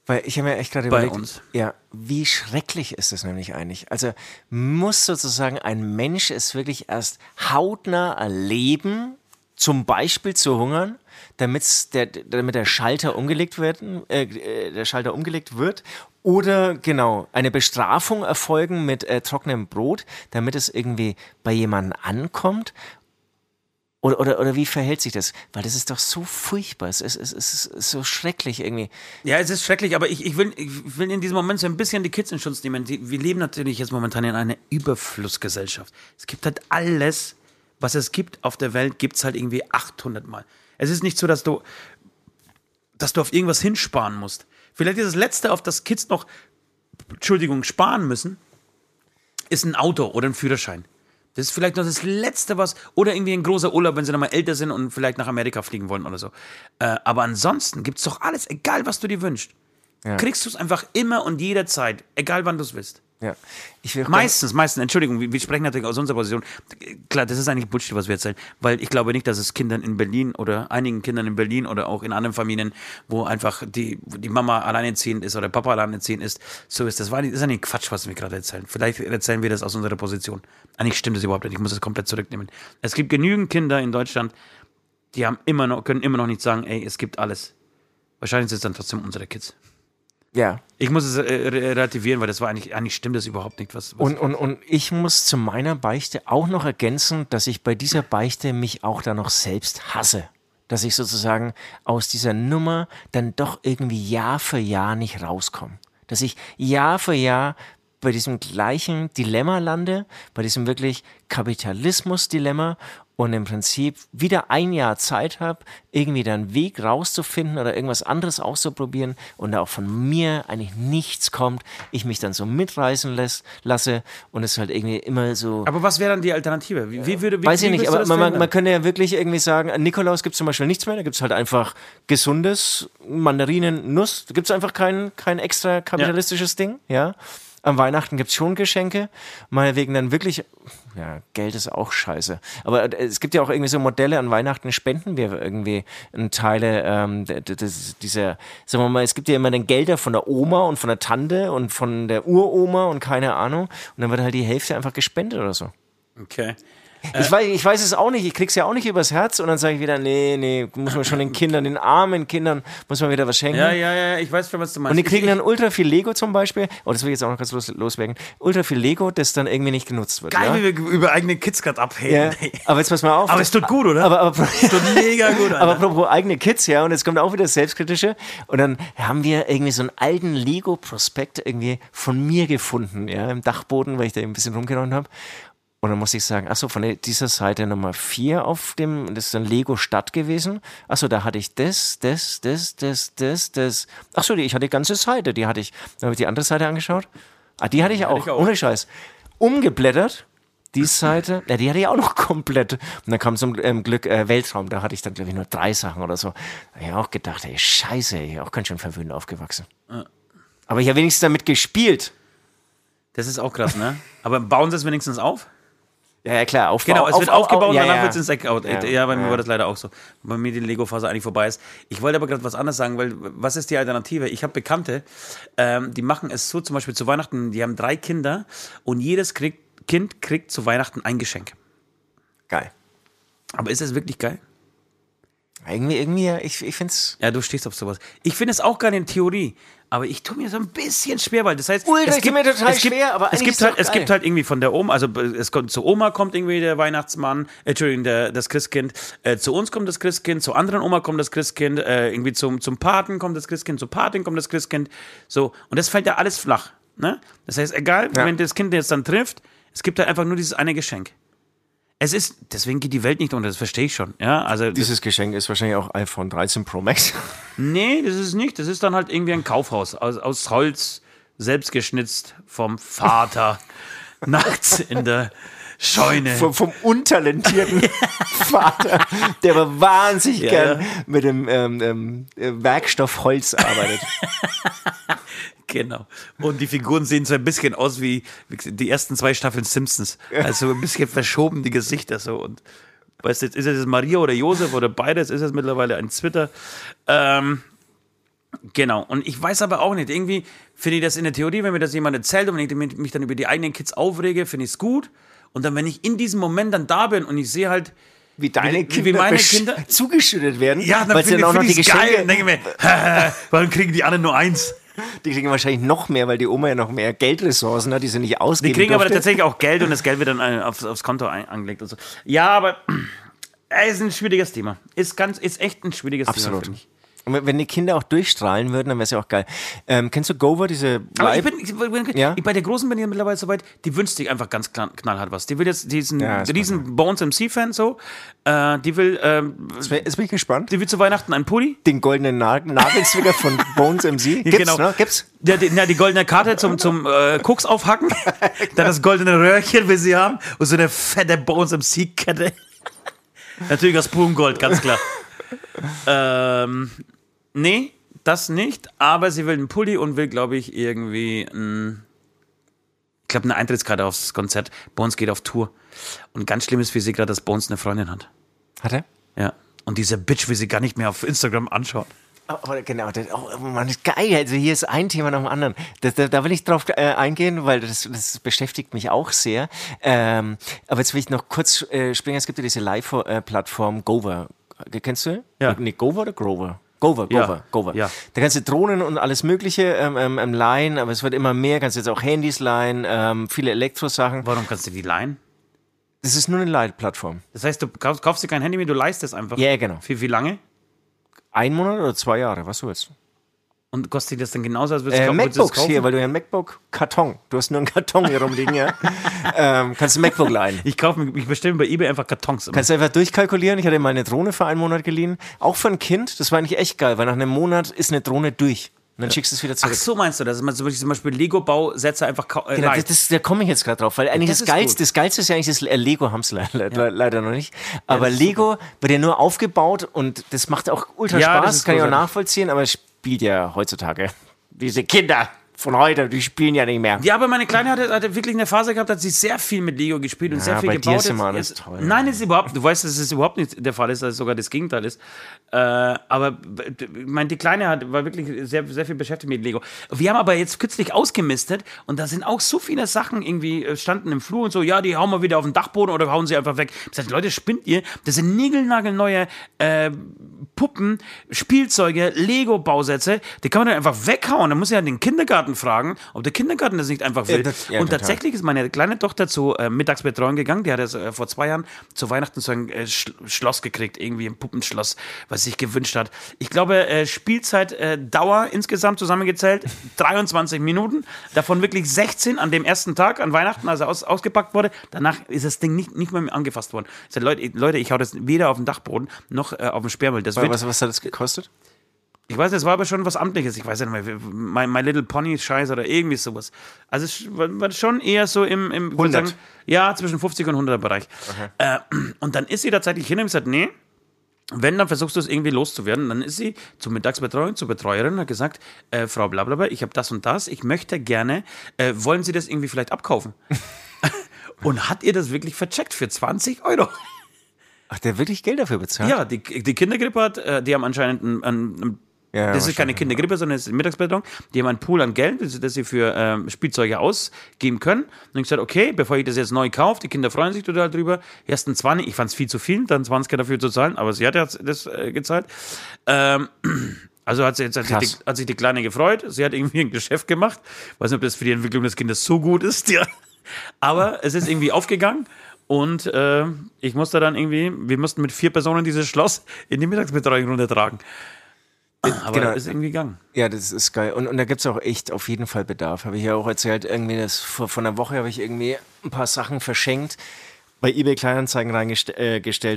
Weil ich habe mir echt gerade Bei überlegt, uns. ja, wie schrecklich ist das nämlich eigentlich? Also muss sozusagen ein Mensch es wirklich erst hautnah erleben, zum Beispiel zu hungern, damit's der, damit der Schalter umgelegt wird, äh, äh, der Schalter umgelegt wird, oder genau eine Bestrafung erfolgen mit äh, trockenem Brot, damit es irgendwie bei jemandem ankommt. Oder, oder, oder wie verhält sich das? Weil das ist doch so furchtbar. Es ist, es ist, es ist so schrecklich irgendwie. Ja, es ist schrecklich, aber ich, ich, will, ich will in diesem Moment so ein bisschen die Kids in Schutz nehmen. Die, wir leben natürlich jetzt momentan in einer Überflussgesellschaft. Es gibt halt alles, was es gibt auf der Welt, gibt es halt irgendwie 800 Mal. Es ist nicht so, dass du, dass du auf irgendwas hinsparen musst. Vielleicht ist das Letzte, auf das Kids noch, Entschuldigung, sparen müssen, ist ein Auto oder ein Führerschein. Das ist vielleicht noch das Letzte, was. Oder irgendwie ein großer Urlaub, wenn sie nochmal älter sind und vielleicht nach Amerika fliegen wollen oder so. Äh, aber ansonsten gibt es doch alles, egal was du dir wünschst. Ja. Kriegst du es einfach immer und jederzeit, egal wann du es willst. Ja. Meistens, meistens, Entschuldigung, wir, wir sprechen natürlich aus unserer Position. Klar, das ist eigentlich Bullshit, was wir erzählen, weil ich glaube nicht, dass es Kindern in Berlin oder einigen Kindern in Berlin oder auch in anderen Familien, wo einfach die, wo die Mama alleinerziehend ist oder Papa alleinerziehend ist, so ist das. War das ist eigentlich Quatsch, was wir gerade erzählen. Vielleicht erzählen wir das aus unserer Position. Eigentlich stimmt das überhaupt nicht. Ich muss das komplett zurücknehmen. Es gibt genügend Kinder in Deutschland, die haben immer noch, können immer noch nicht sagen, ey, es gibt alles. Wahrscheinlich sind es dann trotzdem unsere Kids. Ja. Ich muss es äh, re- relativieren, weil das war eigentlich, eigentlich stimmt das überhaupt nicht, was, was Und, und, und ich muss zu meiner Beichte auch noch ergänzen, dass ich bei dieser Beichte mich auch da noch selbst hasse. Dass ich sozusagen aus dieser Nummer dann doch irgendwie Jahr für Jahr nicht rauskomme. Dass ich Jahr für Jahr bei diesem gleichen Dilemma lande, bei diesem wirklich Kapitalismus-Dilemma und im Prinzip wieder ein Jahr Zeit habe, irgendwie dann einen Weg rauszufinden oder irgendwas anderes auszuprobieren und da auch von mir eigentlich nichts kommt, ich mich dann so mitreißen lässt, lasse und es halt irgendwie immer so. Aber was wäre dann die Alternative? Wie, wie würde, wie, Weiß ich nicht, aber man, man, man könnte ja wirklich irgendwie sagen, Nikolaus gibt es zum Beispiel nichts mehr, da gibt es halt einfach gesundes Mandarinen, Nuss, da gibt es einfach kein, kein extra kapitalistisches Ding, ja. An Weihnachten gibt es schon Geschenke, mal wegen dann wirklich, ja, Geld ist auch scheiße. Aber äh, es gibt ja auch irgendwie so Modelle, an Weihnachten spenden wir irgendwie Teile ähm, dieser, sagen wir mal, es gibt ja immer dann Gelder von der Oma und von der Tante und von der Uroma und keine Ahnung. Und dann wird halt die Hälfte einfach gespendet oder so. Okay. Ich, weiß, ich weiß es auch nicht, ich krieg's ja auch nicht übers Herz und dann sage ich wieder, nee, nee, muss man schon den Kindern, den armen Kindern, muss man wieder was schenken. Ja, ja, ja, ich weiß schon, was du meinst. Und die kriegen dann ultra viel Lego zum Beispiel, oh, das will ich jetzt auch noch ganz los, loswerden, ultra viel Lego, das dann irgendwie nicht genutzt wird. Geil, ja? wie wir über eigene Kids gerade Ja, abheben. aber jetzt pass mal auf. Aber es tut gut, oder? Aber, aber, tut mega gut, Alter. aber apropos eigene Kids, ja, und jetzt kommt auch wieder das Selbstkritische. Und dann haben wir irgendwie so einen alten Lego-Prospekt irgendwie von mir gefunden, ja, im Dachboden, weil ich da ein bisschen rumgeräumt habe. Und dann muss ich sagen, achso, von der- dieser Seite Nummer 4 auf dem, das ist dann Lego Stadt gewesen. Achso, da hatte ich das, das, das, das, das, das. Achso, die, ich hatte die ganze Seite, die hatte ich. Dann habe ich die andere Seite angeschaut. Ah, die hatte ich auch, ich auch. ohne Scheiß. Umgeblättert, die Seite, ja, die hatte ich auch noch komplett. Und dann kam zum ähm, Glück äh, Weltraum, da hatte ich dann, glaube ich, nur drei Sachen oder so. Da habe ich auch gedacht, ey, scheiße, ey, auch ganz schön verwöhnt aufgewachsen. Aber ich habe wenigstens damit gespielt. Das ist auch krass, ne? Aber bauen sie es wenigstens auf? Ja, ja, klar, auf, Genau, es auf, wird auf, aufgebaut auf, und ja, danach ja. wird es ins Eck. Ja, Ja, bei mir war das leider auch so. Bei mir die Lego-Phase eigentlich vorbei ist. Ich wollte aber gerade was anderes sagen, weil was ist die Alternative? Ich habe Bekannte, ähm, die machen es so zum Beispiel zu Weihnachten, die haben drei Kinder und jedes kriegt, Kind kriegt zu Weihnachten ein Geschenk. Geil. Aber ist das wirklich geil? Irgendwie, irgendwie, ja, ich, ich finde es. Ja, du stehst auf sowas. Ich finde es auch geil in Theorie, aber ich tue mir so ein bisschen schwer, weil das heißt, Ultra, es tu mir total es gibt, schwer, aber es gibt halt, es gibt halt irgendwie von der Oma, also es kommt zu Oma kommt irgendwie der Weihnachtsmann, äh, Entschuldigung, der, das Christkind, äh, zu uns kommt das Christkind, zu anderen Oma kommt das Christkind, äh, irgendwie zum, zum Paten kommt das Christkind, zur Patin kommt das Christkind, so und das fällt ja alles flach, ne? Das heißt, egal, Ja. wenn das Kind jetzt dann trifft, es gibt halt einfach nur dieses eine Geschenk. Es ist, deswegen geht die Welt nicht unter, das verstehe ich schon, ja, also Dieses Geschenk ist wahrscheinlich auch iPhone 13 Pro Max. Nee, das ist nicht. Das ist dann halt irgendwie ein Kaufhaus aus, aus Holz, selbst geschnitzt vom Vater, nachts in der Scheune. vom, vom untalentierten Vater, der aber wahnsinnig Ja, gern ja. mit dem ähm, ähm, äh, Werkstoff Holz arbeitet. Genau. Und die Figuren sehen so ein bisschen aus wie wie die ersten zwei Staffeln Simpsons. Also ein bisschen verschoben die Gesichter so. Und weißt du, jetzt ist es Maria oder Josef oder beides, ist es mittlerweile ein Twitter. Ähm, genau. Und ich weiß aber auch nicht, irgendwie finde ich das in der Theorie, wenn mir das jemand erzählt und wenn ich mich dann über die eigenen Kids aufrege, finde ich es gut. Und dann, wenn ich in diesem Moment dann da bin und ich sehe halt, Wie deine Wie- wie Kinder, meine Kinder- zugeschüttet werden. ja, dann weil sie dann auch noch die ich's geil. Geschenke, Und denke mir, warum kriegen die anderen nur eins? Die kriegen wahrscheinlich noch mehr, weil die Oma ja noch mehr Geldressourcen hat, die sie nicht Die ausgeben kriegen aber durfte. tatsächlich auch Geld und das Geld wird dann äh, aufs, aufs Konto ein, angelegt und so. Ja, aber äh, ist ein schwieriges Thema. Ist ganz, ist echt ein schwieriges Absolut. Thema. finde ich. Und wenn die Kinder auch durchstrahlen würden, dann wäre es ja auch geil. Ähm, kennst du Gover, diese Aber ich bin, ich, Ja? ich, bei der Großen bin ich mittlerweile so weit, die wünscht sich einfach ganz knall- knallhart was. Die will jetzt diesen Ja, riesen Bones MC-Fan so. Äh, die will, ähm, Jetzt bin bin ich gespannt. die will zu Weihnachten einen Pulli. Den goldenen Na Nagelzwicker von Bones MC. Gibt's, genau. ne? Gibt's? Ja, die, ja, die goldene Karte zum, zum äh, Koks aufhacken. Dann das goldene Röhrchen will sie haben. Und so eine fette Bones MC-Kette. Natürlich aus purem Gold, ganz klar. ähm, nee, das nicht. Aber sie will einen Pulli und will, glaube ich, irgendwie ein, ich glaube, eine Eintrittskarte aufs Konzert. Bones geht auf Tour. Und ganz schlimm ist für sie gerade, dass Bones eine Freundin hat. Hat er? Ja. Und diese Bitch will sie gar nicht mehr auf Instagram anschauen. Oh, oh, genau, das, oh Mann, das ist geil. Also hier ist ein Thema nach dem anderen. Das, da, da will ich drauf äh, eingehen, weil das, das beschäftigt mich auch sehr. Ähm, aber jetzt will ich noch kurz äh, springen. Es gibt ja diese Live-Plattform Gover. Kennst du? Ja. Nee, Gover oder Grover? Gover, Ja, Gover, Gover. ja. Da kannst du Drohnen und alles Mögliche ähm, ähm, ähm, leihen, aber es wird immer mehr. Kannst jetzt auch Handys leihen, ähm, viele Elektrosachen. Warum kannst du die leihen? Das ist nur eine Leihplattform. Das heißt, du kaufst, kaufst dir kein Handy mehr, du leist es einfach. Ja, genau. Für wie lange? Ein Monat oder zwei Jahre, was du willst. Und kostet dir das dann genauso, als würdest Äh, du du es MacBooks hier, weil du ja ein MacBook-Karton, du hast nur einen Karton hier rumliegen, ja. ähm, kannst du ein MacBook leihen. Ich kaufe ich bestelle mir bei eBay einfach Kartons. Immer. Kannst du einfach durchkalkulieren. Ich hatte meine Drohne für einen Monat geliehen. Auch für ein Kind. Das war eigentlich echt geil, weil nach einem Monat ist eine Drohne durch. Und dann schickst du es wieder Ach zurück. so meinst du, dass man zum Beispiel, Lego-Bausätze einfach äh, Genau, das, das, da komme ich jetzt gerade drauf, weil eigentlich das das, ist Geilste, gut. das Geilste ist ja eigentlich das äh, Lego haben leider, le- leider noch nicht. Aber das ist Lego wird ja nur aufgebaut und das macht auch ultra Ja, das Spaß, ist kann ich auch nachvollziehen, aber spielt ja heutzutage diese Kinder. Von heute, die spielen ja nicht mehr. Ja, aber meine Kleine hatte, hatte wirklich eine Phase gehabt, hat sie sehr viel mit Lego gespielt und Ja, sehr viel bei dir gebaut. ist immer alles jetzt- toll. Nein, ist überhaupt, du weißt, dass es überhaupt nicht der Fall ist, dass es sogar das Gegenteil ist. Äh, aber ich meine, die Kleine hat, war wirklich sehr, sehr viel beschäftigt mit Lego. Wir haben aber jetzt kürzlich ausgemistet und da sind auch so viele Sachen irgendwie äh, standen im Flur und so, ja, die hauen wir wieder auf den Dachboden oder hauen sie einfach weg. Ich sag, Leute, spinnt ihr? Das sind niegelnagelneue äh, Puppen, Spielzeuge, Lego-Bausätze, die kann man dann einfach weghauen. Da muss ja den Kindergarten fragen, ob der Kindergarten das nicht einfach will. das- ja, und total. tatsächlich ist meine kleine Tochter zur äh, Mittagsbetreuung gegangen. Die hat jetzt, äh, vor zwei Jahren zu Weihnachten so ein äh, Sch Schloss gekriegt, irgendwie ein Puppenschloss, was sie sich gewünscht hat. Ich glaube, äh, Spielzeit, äh, insgesamt zusammengezählt 23 Minuten. Davon wirklich 16 an dem ersten Tag, an Weihnachten, als er aus, ausgepackt wurde. Danach ist das Ding nicht, nicht mehr angefasst worden. Ich sag, Leute, ich- Leute, ich hau das weder auf den Dachboden noch äh, auf den Sperrmüll. Das Was, was hat das gekostet? Ich weiß es war aber schon was Amtliches. Ich weiß nicht mehr, My, My Little Pony Scheiß oder irgendwie sowas. Also es war, schon eher so im, im ich würd 100. ja, zwischen 50 und 100er Bereich. Äh, und dann ist sie tatsächlich hin und gesagt, nee, wenn, dann versuchst du es irgendwie loszuwerden. Dann ist sie zur Mittagsbetreuung, zur Betreuerin, hat gesagt, äh, Frau Blablabla, ich habe das und das, ich möchte gerne, äh, wollen Sie das irgendwie vielleicht abkaufen? und hat ihr das wirklich vercheckt für 20 Euro. Ach, der wirklich Geld dafür bezahlt? Ja, die, die Kindergrippe hat, äh, die haben anscheinend ein, ein, ein Ja, das ist keine. Kindergrippe, sondern es ist Mittagsbetreuung. Die haben einen Pool an Geld, das, sie für ähm, Spielzeuge ausgeben können. Und ich gesagt, okay, bevor ich das jetzt neu kaufe, die Kinder freuen sich total drüber. Erst ein 20, ich fand es viel zu viel, dann 20 dafür zu zahlen, aber sie hat ja das äh, gezahlt. Ähm, also hat, sie, jetzt, hat, sich die, hat sich die Kleine gefreut. Sie hat irgendwie ein Geschäft gemacht. Weiß nicht, ob das für die Entwicklung des Kindes so gut ist, ja. Aber es ist irgendwie aufgegangen. Und äh, ich musste dann irgendwie, wir mussten mit vier Personen dieses Schloss in die Mittagsbetreuung runtertragen. Aber Genau. ist irgendwie gegangen. Ja, das ist geil. Und, und da gibt es auch echt auf jeden Fall Bedarf. Habe ich ja auch erzählt, irgendwie das vor, vor einer Woche habe ich irgendwie ein paar Sachen verschenkt, bei eBay Kleinanzeigen reingestellt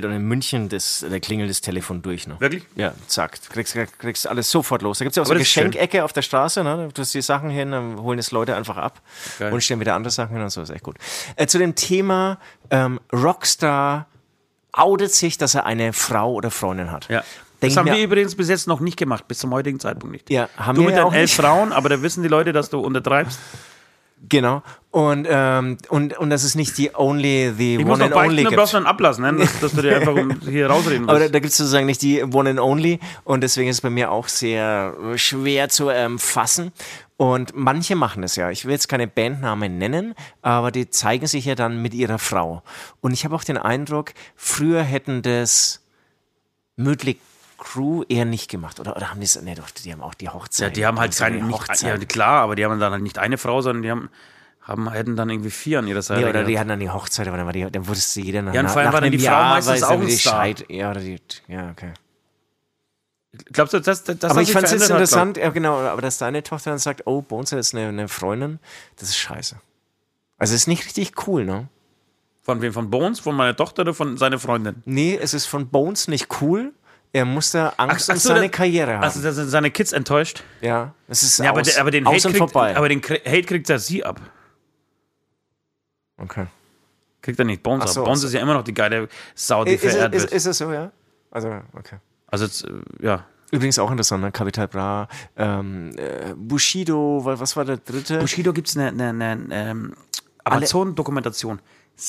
äh, und in München das, da klingelt das Telefon durch. Ne? Wirklich? Ja, zack. Du kriegst, kriegst alles sofort los. Da gibt es ja auch so Aber eine ist schön. Geschenkecke auf der Straße. Ne? Du tust die Sachen hin, dann holen es Leute einfach ab Geil. und stellen wieder andere Sachen hin und so. ist echt gut. Äh, zu dem Thema ähm, Rockstar outet sich, dass er eine Frau oder Freundin hat. Ja. Denk das haben wir übrigens bis jetzt noch nicht gemacht, bis zum heutigen Zeitpunkt nicht. Ja, haben du wir mit ja deinen auch elf nicht. Frauen, aber da wissen die Leute, dass du untertreibst. Genau. Und, ähm, und, und das ist nicht die only, the Ich one and only du brauchst einen Ablass, ne? dass, dass du dir einfach hier rausreden Aber da, musst. da gibt es sozusagen nicht die one and only und deswegen ist es bei mir auch sehr äh, schwer zu ähm, fassen. Und manche machen es ja. Ich will jetzt keine Bandnamen nennen, aber die zeigen sich ja dann mit ihrer Frau. Und ich habe auch den Eindruck, früher hätten das Mödlich Crew eher nicht gemacht. Oder, oder haben die es, ne, doch, die haben auch die Hochzeit. ja, die haben halt so keine, nicht, Hochzeit. ja, klar, aber die haben dann halt nicht eine Frau, sondern die haben, haben hätten dann irgendwie vier an ihrer Seite. Nee, oder die hatten dann die Hochzeit, aber dann, war die, dann wusste jeder nach, Ja, und vor allem war dann die Frau Jahr, meistens weiß auch ein Star. Scheit- Ja, oder die, ja, okay. Glaubst du, das, das, Aber ich fand es jetzt verändert hat, interessant, ja genau, aber dass deine Tochter dann sagt, oh, Bones hat jetzt eine, eine Freundin, das ist scheiße. Also es ist nicht richtig cool, ne? Von wem? Von Bones? Von meiner Tochter oder von seiner Freundin? Nee, es ist von Bones nicht cool. Er muss da Angst Ach um so, seine das- Karriere haben. Also, sind seine Kids enttäuscht. ja, es ist Ja, aber, der, aber den Hate kriegt, vorbei. aber den Hate kriegt ja sie ab. okay. Kriegt er nicht Bones Ach so, ab. Bones so. ist ja immer noch die geile Sau, die Ist, verehrt ist, wird. ist es so, ja? Also, okay. also, jetzt, ja. Übrigens auch interessant, ne? Capital Bra, ähm, äh, Bushido, wa- was war der dritte? Bushido gibt es eine, eine, eine ähm, Amazon-Dokumentation.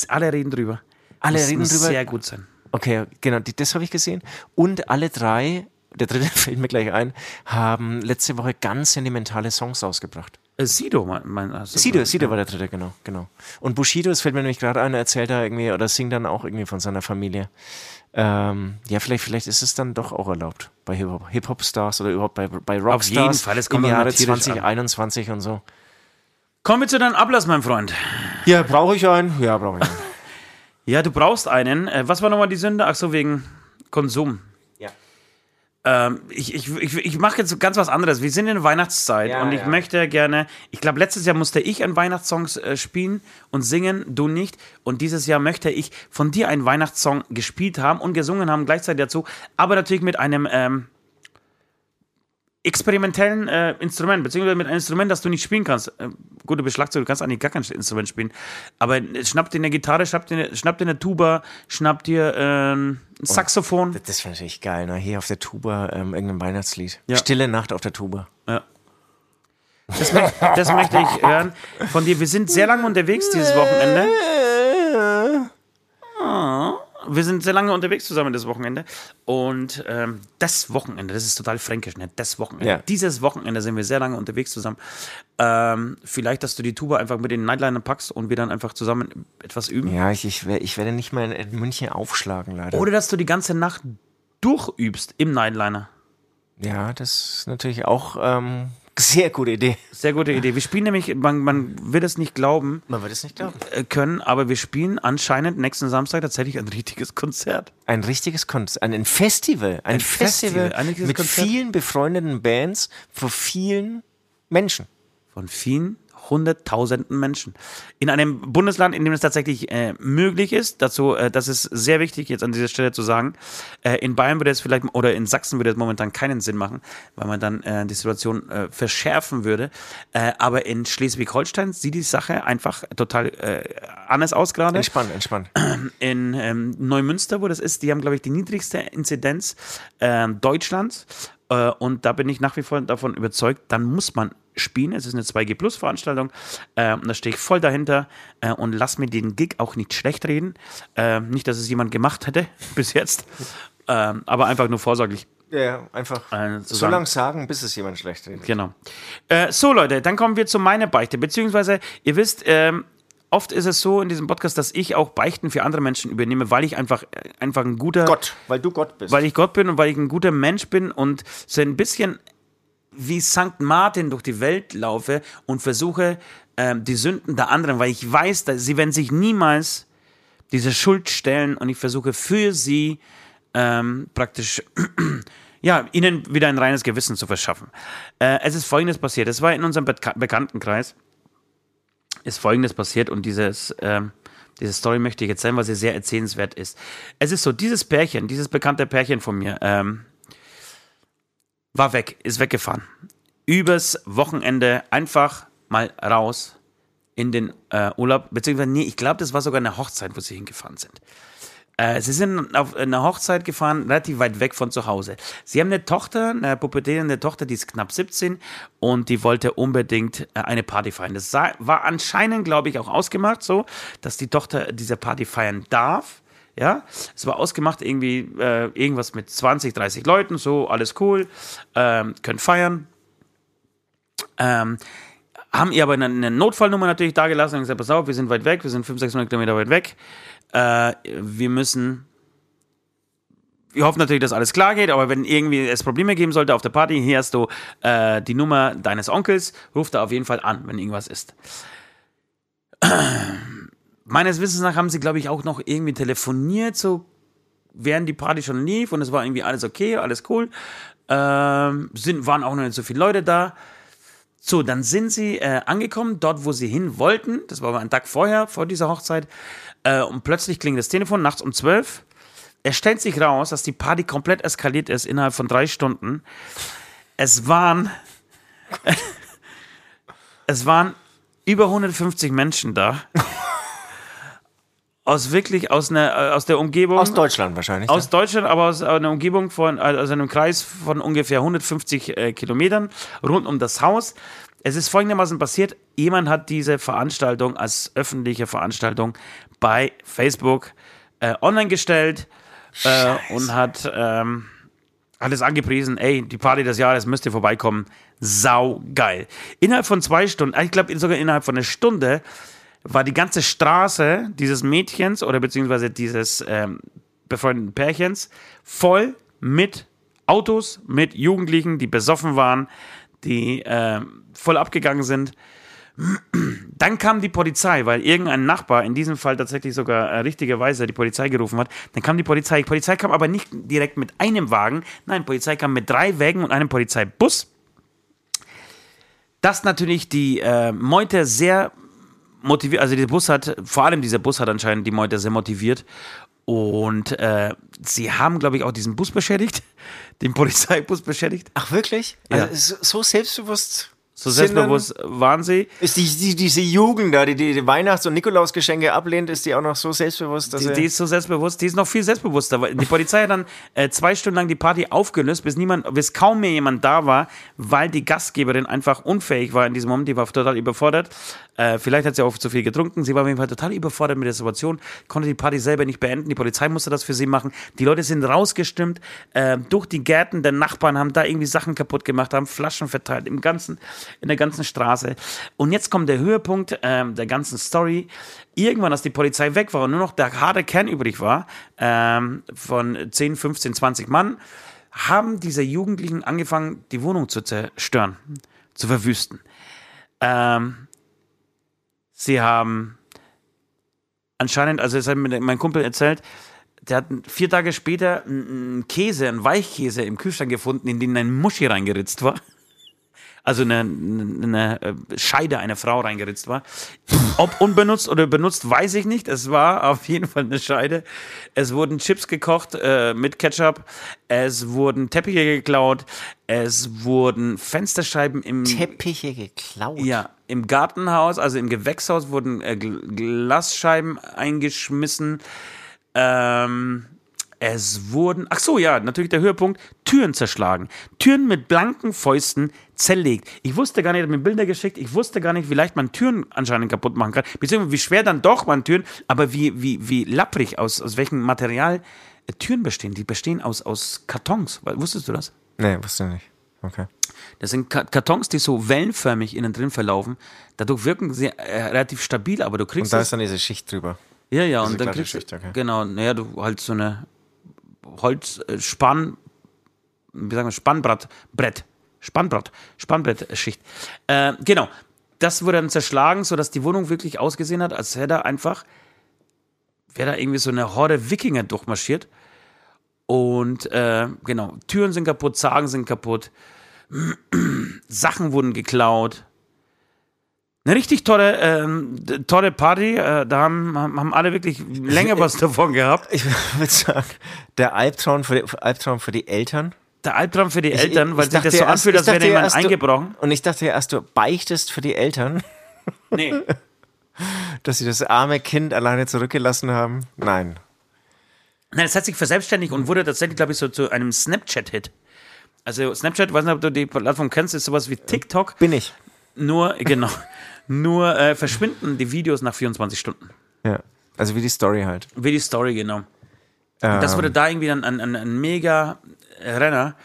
Alle reden drüber. Alle Das reden muss drüber? sehr gut sein. Okay, genau, die, das habe ich gesehen. Und alle drei, der dritte fällt mir gleich ein, haben letzte Woche ganz sentimentale Songs ausgebracht. Äh, Sido, mein, mein du Sido. Sido war der dritte, genau, genau. Und Bushido, es fällt mir nämlich gerade ein, er erzählt da irgendwie oder singt dann auch irgendwie von seiner Familie. Ähm, ja, vielleicht, vielleicht ist es dann doch auch erlaubt bei Hip-Hop- Hip-Hop-Stars oder überhaupt bei, bei Rockstars jeden Fall, es kommt im Jahre tierisch an. 2021 und so. Kommen wir zu deinem Ablass, mein Freund. Ja, brauche ich einen? Ja, brauche ich einen. Ja, du brauchst einen. Äh, was war nochmal die Sünde? Ach so, wegen Konsum. ja. Ähm, ich ich, ich, ich mache jetzt ganz was anderes. Wir sind in der Weihnachtszeit Ja, und ich ja. möchte gerne, ich glaube, letztes Jahr musste ich einen Weihnachtssong äh, spielen und singen, du nicht. Und dieses Jahr möchte ich von dir einen Weihnachtssong gespielt haben und gesungen haben gleichzeitig dazu, aber natürlich mit einem ähm, experimentellen äh, Instrument, beziehungsweise mit einem Instrument, das du nicht spielen kannst. Äh, gut, du bist Schlagzeug, du kannst eigentlich gar kein Instrument spielen. Aber äh, schnapp dir eine Gitarre, schnapp dir eine, schnapp dir eine Tuba, schnapp dir äh, ein Saxophon. Das wäre natürlich geil, ne? Hier auf der Tuba ähm, irgendein Weihnachtslied. Ja. Stille Nacht auf der Tuba. Ja. Das, möcht, das möchte ich hören von dir. Wir sind sehr lange unterwegs dieses Wochenende. Wir sind sehr lange unterwegs zusammen das Wochenende. Und ähm, das Wochenende, das ist total fränkisch, ne? Das Wochenende. Ja. Dieses Wochenende sind wir sehr lange unterwegs zusammen. Ähm, vielleicht, dass du die Tuba einfach mit den Nightliner packst und wir dann einfach zusammen etwas üben. Ja, ich, ich, ich werde nicht mehr in München aufschlagen, leider. Oder dass du die ganze Nacht durchübst im Nightliner. Ja, das ist natürlich auch ähm, sehr gute Idee. Sehr gute Idee. Wir spielen nämlich, man, man wird es nicht glauben Man wird es nicht glauben. äh, können, aber wir spielen anscheinend nächsten Samstag tatsächlich ein richtiges Konzert. Ein richtiges Konzert, ein, Festival, ein, Ein Festival, Festival, ein mit Konzert. vielen befreundeten Bands vor vielen Menschen. von vielen hunderttausenden Menschen. In einem Bundesland, in dem es tatsächlich äh, möglich ist, dazu, äh, das ist sehr wichtig jetzt an dieser Stelle zu sagen, äh, in Bayern würde es vielleicht, oder in Sachsen würde es momentan keinen Sinn machen, weil man dann äh, die Situation äh, verschärfen würde. Äh, aber in Schleswig-Holstein sieht die Sache einfach total äh, anders aus gerade. Entspannt, entspannt. in ähm, Neumünster, wo das ist, die haben, glaube ich, die niedrigste Inzidenz ähm, Deutschlands. Äh, und da bin ich nach wie vor davon überzeugt, dann muss man spielen. Es ist eine 2G-Plus-Veranstaltung. Äh, und da stehe ich voll dahinter äh, und lass mir den Gig auch nicht schlecht reden. Äh, nicht, dass es jemand gemacht hätte bis jetzt, ähm, aber einfach nur vorsorglich. Ja, einfach Äh, so lange sagen, bis es jemand schlecht redet. Genau. Äh, so, Leute, dann kommen wir zu meiner Beichte. Beziehungsweise, ihr wisst, ähm, oft ist es so in diesem Podcast, dass ich auch Beichten für andere Menschen übernehme, weil ich einfach, äh, einfach ein guter. Gott, weil du Gott bist. Weil ich Gott bin und weil ich ein guter Mensch bin und so ein bisschen wie St. Martin durch die Welt laufe und versuche, ähm, die Sünden der anderen, weil ich weiß, dass sie werden sich niemals diese Schuld stellen und ich versuche für sie ähm, praktisch ja, ihnen wieder ein reines Gewissen zu verschaffen. Äh, es ist folgendes passiert. Es war in unserem Beka Bekanntenkreis ist folgendes passiert und dieses, ähm, diese Story möchte ich sein, weil sie sehr erzählenswert ist. Es ist so, dieses Pärchen, dieses bekannte Pärchen von mir, ähm, war weg, ist weggefahren. Übers Wochenende einfach mal raus in den äh, Urlaub, beziehungsweise, nee, ich glaube, das war sogar eine Hochzeit, wo sie hingefahren sind. Äh, sie sind auf eine Hochzeit gefahren, relativ weit weg von zu Hause. Sie haben eine Tochter, eine pubertierende Tochter, die ist knapp 17 und die wollte unbedingt äh, eine Party feiern. Das sah, war anscheinend, glaube ich, auch ausgemacht so, dass die Tochter diese Party feiern darf. Ja, es war ausgemacht, irgendwie äh, irgendwas mit 20, 30 Leuten, so, alles cool, ähm, können feiern. Ähm, haben ihr aber eine, eine Notfallnummer natürlich da gelassen und gesagt, pass auf, wir sind weit weg, wir sind 500, 600 Kilometer weit weg. Äh, wir müssen, wir hoffen natürlich, dass alles klar geht, aber wenn irgendwie es Probleme geben sollte auf der Party, hier hast du äh, die Nummer deines Onkels, ruf da auf jeden Fall an, wenn irgendwas ist. Meines Wissens nach haben sie, glaube ich, auch noch irgendwie telefoniert, so während die Party schon lief und es war irgendwie alles okay, alles cool. Ähm, sind, waren auch noch nicht so viele Leute da. So, dann sind sie äh, angekommen, dort, wo sie hin wollten. Das war aber ein Tag vorher, vor dieser Hochzeit. Äh, und plötzlich klingelt das Telefon nachts um 12. Es stellt sich raus, dass die Party komplett eskaliert ist innerhalb von drei Stunden. Es waren. es waren über 150 Menschen da. Aus wirklich, aus, einer, äh, aus der Umgebung. Aus Deutschland wahrscheinlich. Aus Deutschland, aber aus einer Umgebung von, also einem Kreis von ungefähr 150 äh, Kilometern rund um das Haus. Es ist folgendermaßen passiert: Jemand hat diese Veranstaltung als öffentliche Veranstaltung bei Facebook äh, online gestellt äh, und hat ähm, alles angepriesen. Ey, die Party des Jahres müsst ihr vorbeikommen. Sau geil. Innerhalb von zwei Stunden, ich glaube sogar innerhalb von einer Stunde, war die ganze Straße dieses Mädchens oder beziehungsweise dieses ähm, befreundeten Pärchens voll mit Autos, mit Jugendlichen, die besoffen waren, die ähm, voll abgegangen sind. Dann kam die Polizei, weil irgendein Nachbar, in diesem Fall tatsächlich sogar äh, richtigerweise die Polizei gerufen hat. Dann kam die Polizei. Die Polizei kam aber nicht direkt mit einem Wagen. Nein, die Polizei kam mit drei Wägen und einem Polizeibus. Das natürlich die äh, Meute sehr motiviert, also der Bus hat, vor allem dieser Bus hat anscheinend die Meute sehr motiviert. Und äh, sie haben, glaube ich, auch diesen Bus beschädigt, den Polizeibus beschädigt. Ach wirklich? Ja. Also so so selbstbewusst. So selbstbewusst waren sie. Ist die, die, diese Jugend da, die die Weihnachts- und Nikolausgeschenke ablehnt, ist die auch noch so selbstbewusst, dass Die, die ist so selbstbewusst, die ist noch viel selbstbewusster. Weil die Polizei hat dann äh, zwei Stunden lang die Party aufgelöst, bis niemand, bis kaum mehr jemand da war, weil die Gastgeberin einfach unfähig war in diesem Moment. Die war total überfordert. Äh, vielleicht hat sie auch zu viel getrunken. Sie war auf jeden Fall total überfordert mit der Situation, konnte die Party selber nicht beenden. Die Polizei musste das für sie machen. Die Leute sind rausgestimmt äh, durch die Gärten der Nachbarn, haben da irgendwie Sachen kaputt gemacht, haben Flaschen verteilt im ganzen, in der ganzen Straße. Und jetzt kommt der Höhepunkt ähm, der ganzen Story. Irgendwann, als die Polizei weg war und nur noch der harte Kern übrig war, ähm, von 10, 15, 20 Mann, haben diese Jugendlichen angefangen, die Wohnung zu zerstören, zu verwüsten. Ähm, sie haben anscheinend, also das hat mir mein Kumpel erzählt, der hat vier Tage später einen Käse, einen Weichkäse im Kühlschrank gefunden, in den ein Muschi reingeritzt war. Also eine, eine Scheide einer Frau reingeritzt war. Ob unbenutzt oder benutzt, weiß ich nicht. Es war auf jeden Fall eine Scheide. Es wurden Chips gekocht äh, mit Ketchup. Es wurden Teppiche geklaut. Es wurden Fensterscheiben im Teppiche geklaut. ja, im Gartenhaus, also im Gewächshaus, wurden äh, Gl- Glasscheiben eingeschmissen. Ähm, es wurden, ach so, ja, natürlich der Höhepunkt, Türen zerschlagen. Türen mit blanken Fäusten zerlegt. Ich wusste gar nicht, hat mir Bilder geschickt, ich wusste gar nicht, wie leicht man Türen anscheinend kaputt machen kann. Beziehungsweise wie schwer dann doch man Türen, aber wie, wie, wie lapprig, aus, aus welchem Material äh, Türen bestehen. Die bestehen aus, aus Kartons. Wusstest du das? Nee, wusste ich nicht. Okay. Das sind Ka- Kartons, die so wellenförmig innen drin verlaufen. Dadurch wirken sie äh, relativ stabil, aber du Und kriegst da es- ist dann diese Schicht drüber. ja, ja, diese und dann kriegst du okay. genau, naja, du halt so eine Holzspann, wie sagen wir, Spannbrett, Brett, Spannbrett, Spannbrettschicht. Äh, genau, das wurde dann zerschlagen, sodass die Wohnung wirklich ausgesehen hat, als hätte einfach, wäre da irgendwie so eine Horde Wikinger durchmarschiert. Und äh, genau, Türen sind kaputt, Zagen sind kaputt, Sachen wurden geklaut. Eine richtig tolle, ähm, tolle Party. Äh, da haben, haben alle wirklich länger was davon gehabt. Ich würde sagen, der Albtraum für die, Albtraum für die Eltern. Der Albtraum für die Eltern, weil ich sich das so anfühlt, ich als wäre jemand du- eingebrochen. Und ich dachte ja erst, du beichtest für die Eltern, Nee. dass sie das arme Kind alleine zurückgelassen haben. Nein. Nein, es hat sich verselbstständigt und wurde tatsächlich, glaube ich, so zu einem Snapchat-Hit. Also Snapchat, weiß nicht, ob du die Plattform kennst, ist sowas wie TikTok. Bin ich. Nur, genau, nur äh, verschwinden die Videos nach 24 Stunden. Ja. Also wie die Story halt. Wie die Story, genau. Und das Ähm, wurde da irgendwie dann ein, ein, ein mega Renner.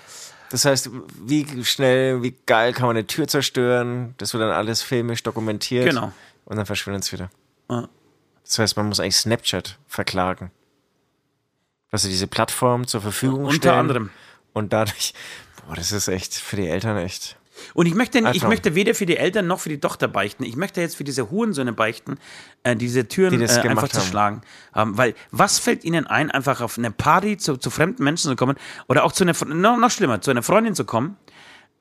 Das heißt, wie schnell, wie geil kann man eine Tür zerstören? Das wird dann alles filmisch dokumentiert. Genau. Und dann verschwindet es wieder. Ja. Das heißt, man muss eigentlich Snapchat verklagen. Dass sie diese Plattform zur Verfügung Unter stellen. anderem. Und dadurch, boah, das ist echt für die Eltern echt. Und ich möchte, ich Albtraum. möchte weder für die Eltern noch für die Tochter beichten. Ich möchte jetzt für diese Hurensöhne beichten, äh, diese Türen Die äh, einfach haben. zerschlagen. Ähm, weil was fällt ihnen ein, einfach auf eine Party zu, zu fremden Menschen zu kommen oder auch zu einer, noch, noch schlimmer, zu einer Freundin zu kommen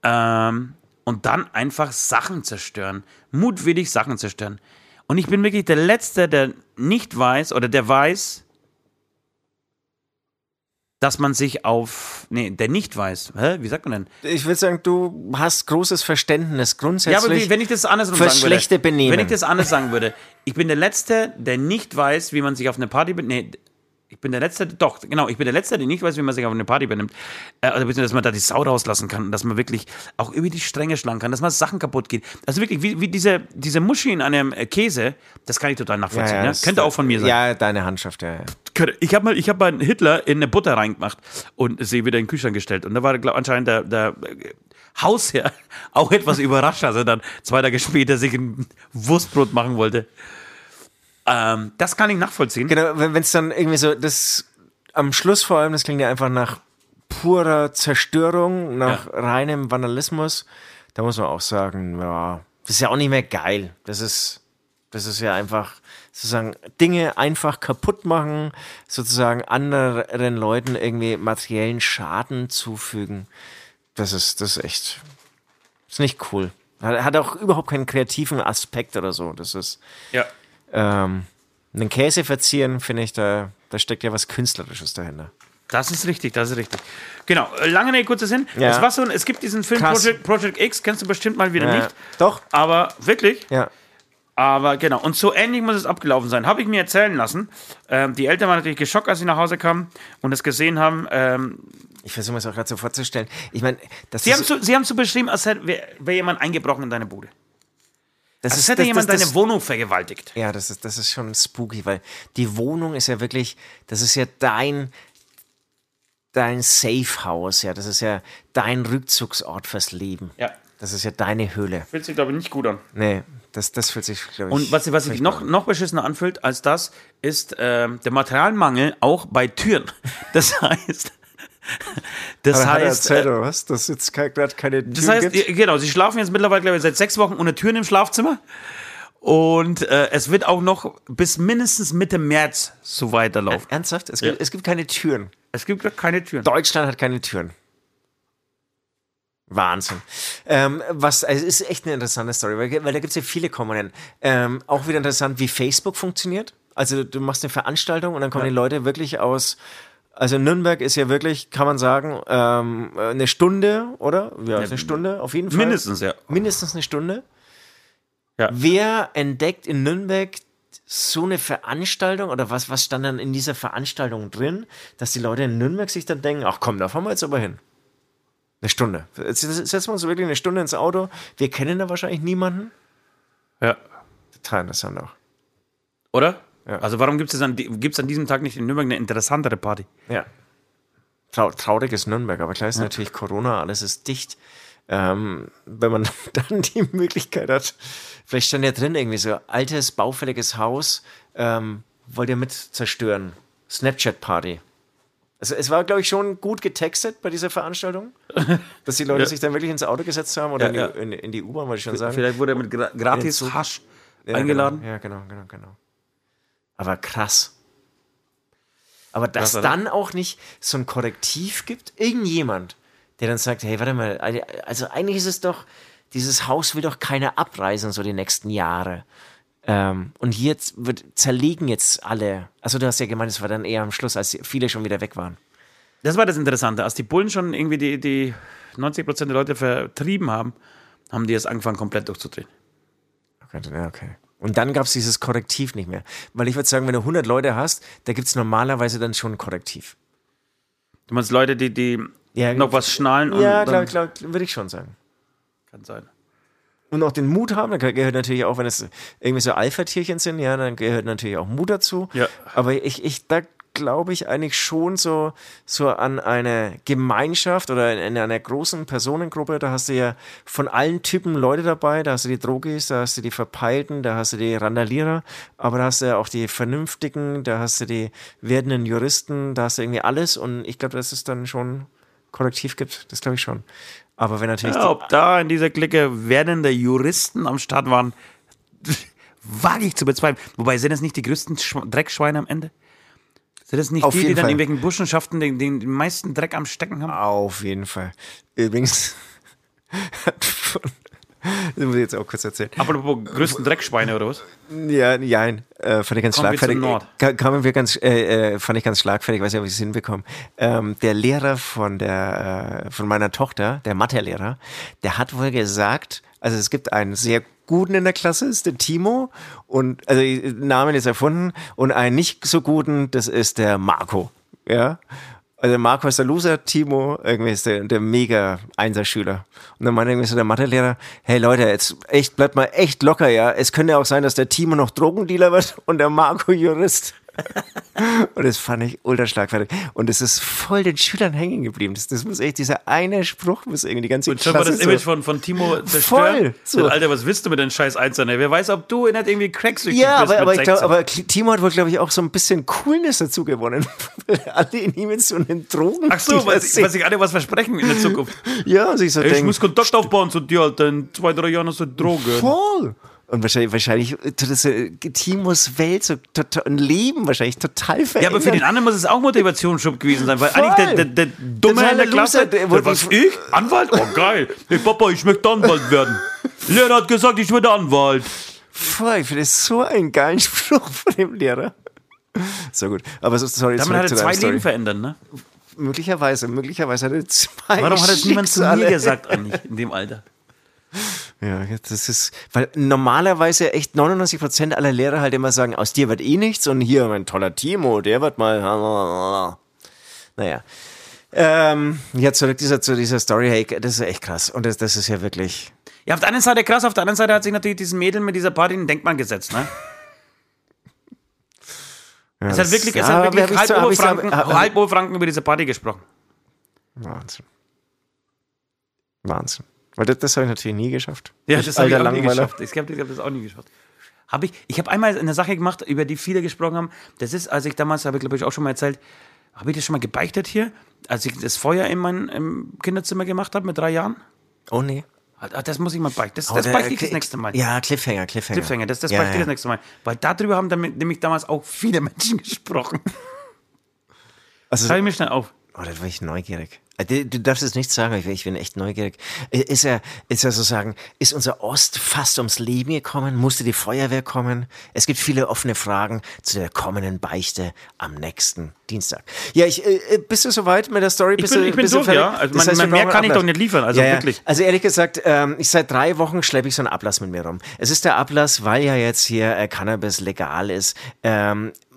ähm, und dann einfach Sachen zerstören. Mutwillig Sachen zerstören. Und ich bin wirklich der Letzte, der nicht weiß oder der weiß, dass man sich auf, nee, der nicht weiß, hä, wie sagt man denn? Ich würde sagen, du hast großes Verständnis grundsätzlich. Ja, aber wie, wenn ich das fürs sagen würde. Benehmen. Wenn ich das anders sagen würde. Ich bin der Letzte, der nicht weiß, wie man sich auf eine Party. Nee, ich bin der Letzte, doch, genau, ich bin der Letzte, der nicht weiß, wie man sich auf eine Party benimmt. Äh, also, dass man da die Sau rauslassen kann, dass man wirklich auch über die Stränge schlagen kann, dass man Sachen kaputt geht. Also wirklich, wie, wie diese, diese Muschi in einem äh, Käse, das kann ich total nachvollziehen. Ja, das- Könnte auch von mir sein. Ja, deine Handschrift, ja. ja. Ich habe mal, ich hab mal einen Hitler in eine Butter reingemacht und sie wieder in den Kühlschrank gestellt. Und da war glaub, anscheinend der, der äh, Hausherr auch etwas überrascht, als er dann zwei Tage später sich ein Wurstbrot machen wollte. Ähm, das kann ich nachvollziehen. Genau, wenn es dann irgendwie so, das am Schluss vor allem, das klingt ja einfach nach purer Zerstörung, nach reinem Vandalismus. Da muss man auch sagen, ja, das ist ja auch nicht mehr geil. Das ist, das ist ja einfach sozusagen Dinge einfach kaputt machen, sozusagen anderen Leuten irgendwie materiellen Schaden zufügen. Das ist, das ist echt, ist nicht cool. Hat, hat auch überhaupt keinen kreativen Aspekt oder so. Das ist, Ja. Ähm, einen Käse verzieren, finde ich, da, da steckt ja was Künstlerisches dahinter. Das ist richtig, das ist richtig. Genau, äh, lange Rede, kurzer Sinn. Ja. Es, war so, es gibt diesen Film. Project, Project X, kennst du bestimmt mal wieder Ja. nicht. Doch. Aber wirklich, Ja. aber genau. Und so ähnlich muss es abgelaufen sein. Habe ich mir erzählen lassen. Ähm, die Eltern waren natürlich geschockt, als sie nach Hause kamen und es gesehen haben. Ähm, Ich versuche mir das auch gerade so vorzustellen. Ich meine, das sie, haben so, sie haben so beschrieben, als wäre wär jemand eingebrochen in deine Bude. Das Als ist, hätte das, jemand das, deine Wohnung vergewaltigt. Ja, das ist, das ist schon spooky, weil die Wohnung ist ja wirklich, das ist ja dein, dein Safe House, ja. Das ist ja dein Rückzugsort fürs Leben. Ja. Das ist ja deine Höhle. Fühlt sich, glaube ich, nicht gut an. Nee, das, das fühlt sich, glaube ich. Und was, was sich noch, noch beschissener anfühlt als das, ist ähm, der Materialmangel auch bei Türen. Das heißt, das heißt, äh, oder was? Dass jetzt gerade keine das heißt, ihr- genau, sie schlafen jetzt mittlerweile, glaube ich, seit sechs Wochen ohne Türen im Schlafzimmer. Und äh, es wird auch noch bis mindestens Mitte März so weiterlaufen. Ernsthaft? Es gibt, es gibt keine Türen. Es gibt keine Türen. Deutschland hat keine Türen. Wahnsinn. Ähm, was, also es ist echt eine interessante Story, weil, weil da gibt es ja viele Komponenten. Ähm, auch wieder interessant, wie Facebook funktioniert. Also du machst eine Veranstaltung und dann kommen Ja. die Leute wirklich aus. Also Nürnberg ist ja wirklich, kann man sagen, ähm, eine Stunde, oder? Ja, eine Stunde, auf jeden Fall. Mindestens, ja. Mindestens eine Stunde. Ja. Wer entdeckt in Nürnberg so eine Veranstaltung oder was, was stand dann in dieser Veranstaltung drin, dass die Leute in Nürnberg sich dann denken, ach komm, da fahren wir jetzt aber hin. Eine Stunde. Jetzt setzen wir uns wirklich eine Stunde ins Auto. Wir kennen da wahrscheinlich niemanden. Ja. Total interessant auch. Oder? Ja. Also warum gibt es an, gibt's an diesem Tag nicht in Nürnberg eine interessantere Party? Ja. Trau traurig ist Nürnberg, aber klar ist natürlich Corona, alles ist dicht. Ähm, wenn man dann die Möglichkeit hat, vielleicht stand ja drin irgendwie so altes, baufälliges Haus, ähm, wollt ihr mit zerstören. Snapchat-Party. Also es war, glaube ich, schon gut getextet bei dieser Veranstaltung, dass die Leute Ja. sich dann wirklich ins Auto gesetzt haben oder Ja, in, die, in, in die U-Bahn, wollte ich schon sagen. Vielleicht wurde er mit gra gratis. Hasch Ja, eingeladen. Genau. Ja, genau, genau, genau. Aber krass. Aber dass Krass, dann auch nicht so ein Korrektiv gibt, irgendjemand, der dann sagt, hey, warte mal, also eigentlich ist es doch, dieses Haus will doch keiner abreißen, so die nächsten Jahre. Ähm, und jetzt wird, zerlegen jetzt alle. Also du hast ja gemeint, es war dann eher am Schluss, als viele schon wieder weg waren. Das war das Interessante. Als die Bullen schon irgendwie die, die 90% der Leute vertrieben haben, haben die jetzt angefangen, komplett durchzudrehen. Okay, ja, okay. Und dann gab es dieses Korrektiv nicht mehr. Weil ich würde sagen, wenn du 100 Leute hast, da gibt es normalerweise dann schon ein Korrektiv. Du meinst Leute, die, die Ja, noch was schnallen und Ja, klar, klar, würde ich schon sagen. kann sein. Und auch den Mut haben, da gehört natürlich auch, wenn es irgendwie so Alpha-Tierchen sind, ja, dann gehört natürlich auch Mut dazu. Ja. Aber ich, ich, da glaube ich eigentlich schon so, so an eine Gemeinschaft oder in, in einer großen Personengruppe, da hast du ja von allen Typen Leute dabei, da hast du die Drogis, da hast du die Verpeilten, da hast du die Randalierer, aber da hast du ja auch die Vernünftigen, da hast du die werdenden Juristen, da hast du irgendwie alles und ich glaube, dass es dann schon Korrektiv gibt, das glaube ich schon. Aber wenn natürlich Ja, ob da in dieser Clique werdende Juristen am Start waren, wage ich zu bezweifeln. Wobei, sind das nicht die größten Schw Dreckschweine am Ende? Sind das nicht Auf die, die dann Fall. in irgendwelchen Burschenschaften den, den, den meisten Dreck am Stecken haben? Auf jeden Fall. Übrigens, hat von, das muss ich jetzt auch kurz erzählen. Apropos größten Dreckschweine oder was? Ja, nein, äh, fand ich ganz Kommen wir schlagfertig. Ka- Kamen wir ganz, äh, äh, fand ich ganz schlagfertig, weiß nicht, ob ich es hinbekomme. Ähm, der Lehrer von der, äh, von meiner Tochter, der Mathelehrer, der hat wohl gesagt, also es gibt einen sehr guten in der Klasse, ist der Timo und also Namen ist erfunden und einen nicht so guten, das ist der Marco, ja. Also Marco ist der Loser, Timo irgendwie ist der, der mega Einserschüler. Und dann meinte irgendwie so der Mathelehrer, hey Leute, jetzt echt, bleibt mal echt locker, ja. Es könnte auch sein, dass der Timo noch Drogendealer wird und der Marco Jurist. und das fand ich ultra schlagfertig. Und es ist voll den Schülern hängen geblieben. Das, das muss echt, dieser eine Spruch muss irgendwie die ganze Und schon mal das Image so. von, von Timo zerstört. Voll, so. Alter, was willst du mit den scheiß Einzelnen? Wer weiß, ob du nicht irgendwie cracksüchtig Ja, bist aber, aber ich 16. aber Timo hat wohl, glaube ich, auch so ein bisschen Coolness dazu gewonnen. Alle in ihm so einen Drogen. Ach so, weil sich weil sich alle was versprechen in der Zukunft. Ja, und ich so Ich denke, muss Kontakt aufbauen zu dir, Alter. In zwei, drei Jahren hast du Drogen. Voll. Und wahrscheinlich, wahrscheinlich tut das äh, Timos Welt so und Leben wahrscheinlich total Ja, verändern. aber für den anderen muss es auch Motivationsschub gewesen sein, weil Voll. eigentlich der, der, der Dumme in der Klasse, der- was, ich? Anwalt? Oh, geil. Hey, Papa, ich möchte Anwalt werden. Lehrer hat gesagt, ich werde Anwalt. Voll, ich finde das so einen geilen Spruch von dem Lehrer. So gut. Aber so, sorry, Damit hat er zwei Story. Leben verändert, ne? möglicherweise, möglicherweise hat er zwei Warum hat das niemand zu mir gesagt eigentlich in dem Alter? Ja, das ist, weil normalerweise echt 99 Prozent aller Lehrer halt immer sagen, aus dir wird eh nichts und hier mein toller Timo, der wird mal, naja. Ähm, ja, zurück dieser, zu dieser Story, hey, das ist echt krass. Und das, das ist ja wirklich, Ja, auf der einen Seite krass, auf der anderen Seite hat sich natürlich diesen Mädel mit dieser Party ein Denkmal gesetzt, ne? ja, Es hat wirklich, es hat wirklich ich halb so- so- Oberfranken, hab- halb Oberfranken über diese Party gesprochen. Wahnsinn. Wahnsinn. Weil das, das habe ich natürlich nie geschafft. Ja, das habe ich auch nie geschafft. Ich glaube, ich habe das auch nie geschafft. Hab ich ich habe einmal eine Sache gemacht, über die viele gesprochen haben. Das ist, als ich damals, habe ich glaube ich auch schon mal erzählt, habe ich das schon mal gebeichtet hier, als ich das Feuer in meinem im Kinderzimmer gemacht habe mit drei Jahren? Oh nee. Ah, Das muss ich mal beichten. Das, Oh, das beichte ich das Cli- nächste Mal. Ja, Cliffhanger, Cliffhanger. Cliffhanger, das, das ja, beichte ich ja. das nächste Mal. Weil darüber haben damit, nämlich damals auch viele Menschen gesprochen. Also, Schreibe ich mir schnell auf. Oh, da war ich neugierig. Äh, Du, darfst es nicht sagen, ich bin- ich echt neugierig. Äh, Ist er, ist er sozusagen, ist unser Ost fast ums Leben gekommen? Musste die Feuerwehr kommen? Es gibt viele offene Fragen zu der kommenden Beichte am nächsten Dienstag. Ja, ich, äh, bist du soweit mit der Story? Bist bin- du, ich bin durch, ja. Also Das man- man- wir mehr kann ich doch nicht liefern, also ja, ja. wirklich. Also ehrlich gesagt, ähm, ich seit drei Wochen schleppe ich so einen Ablass mit mir rum. Es ist der Ablass, weil ja jetzt hier Cannabis legal ist.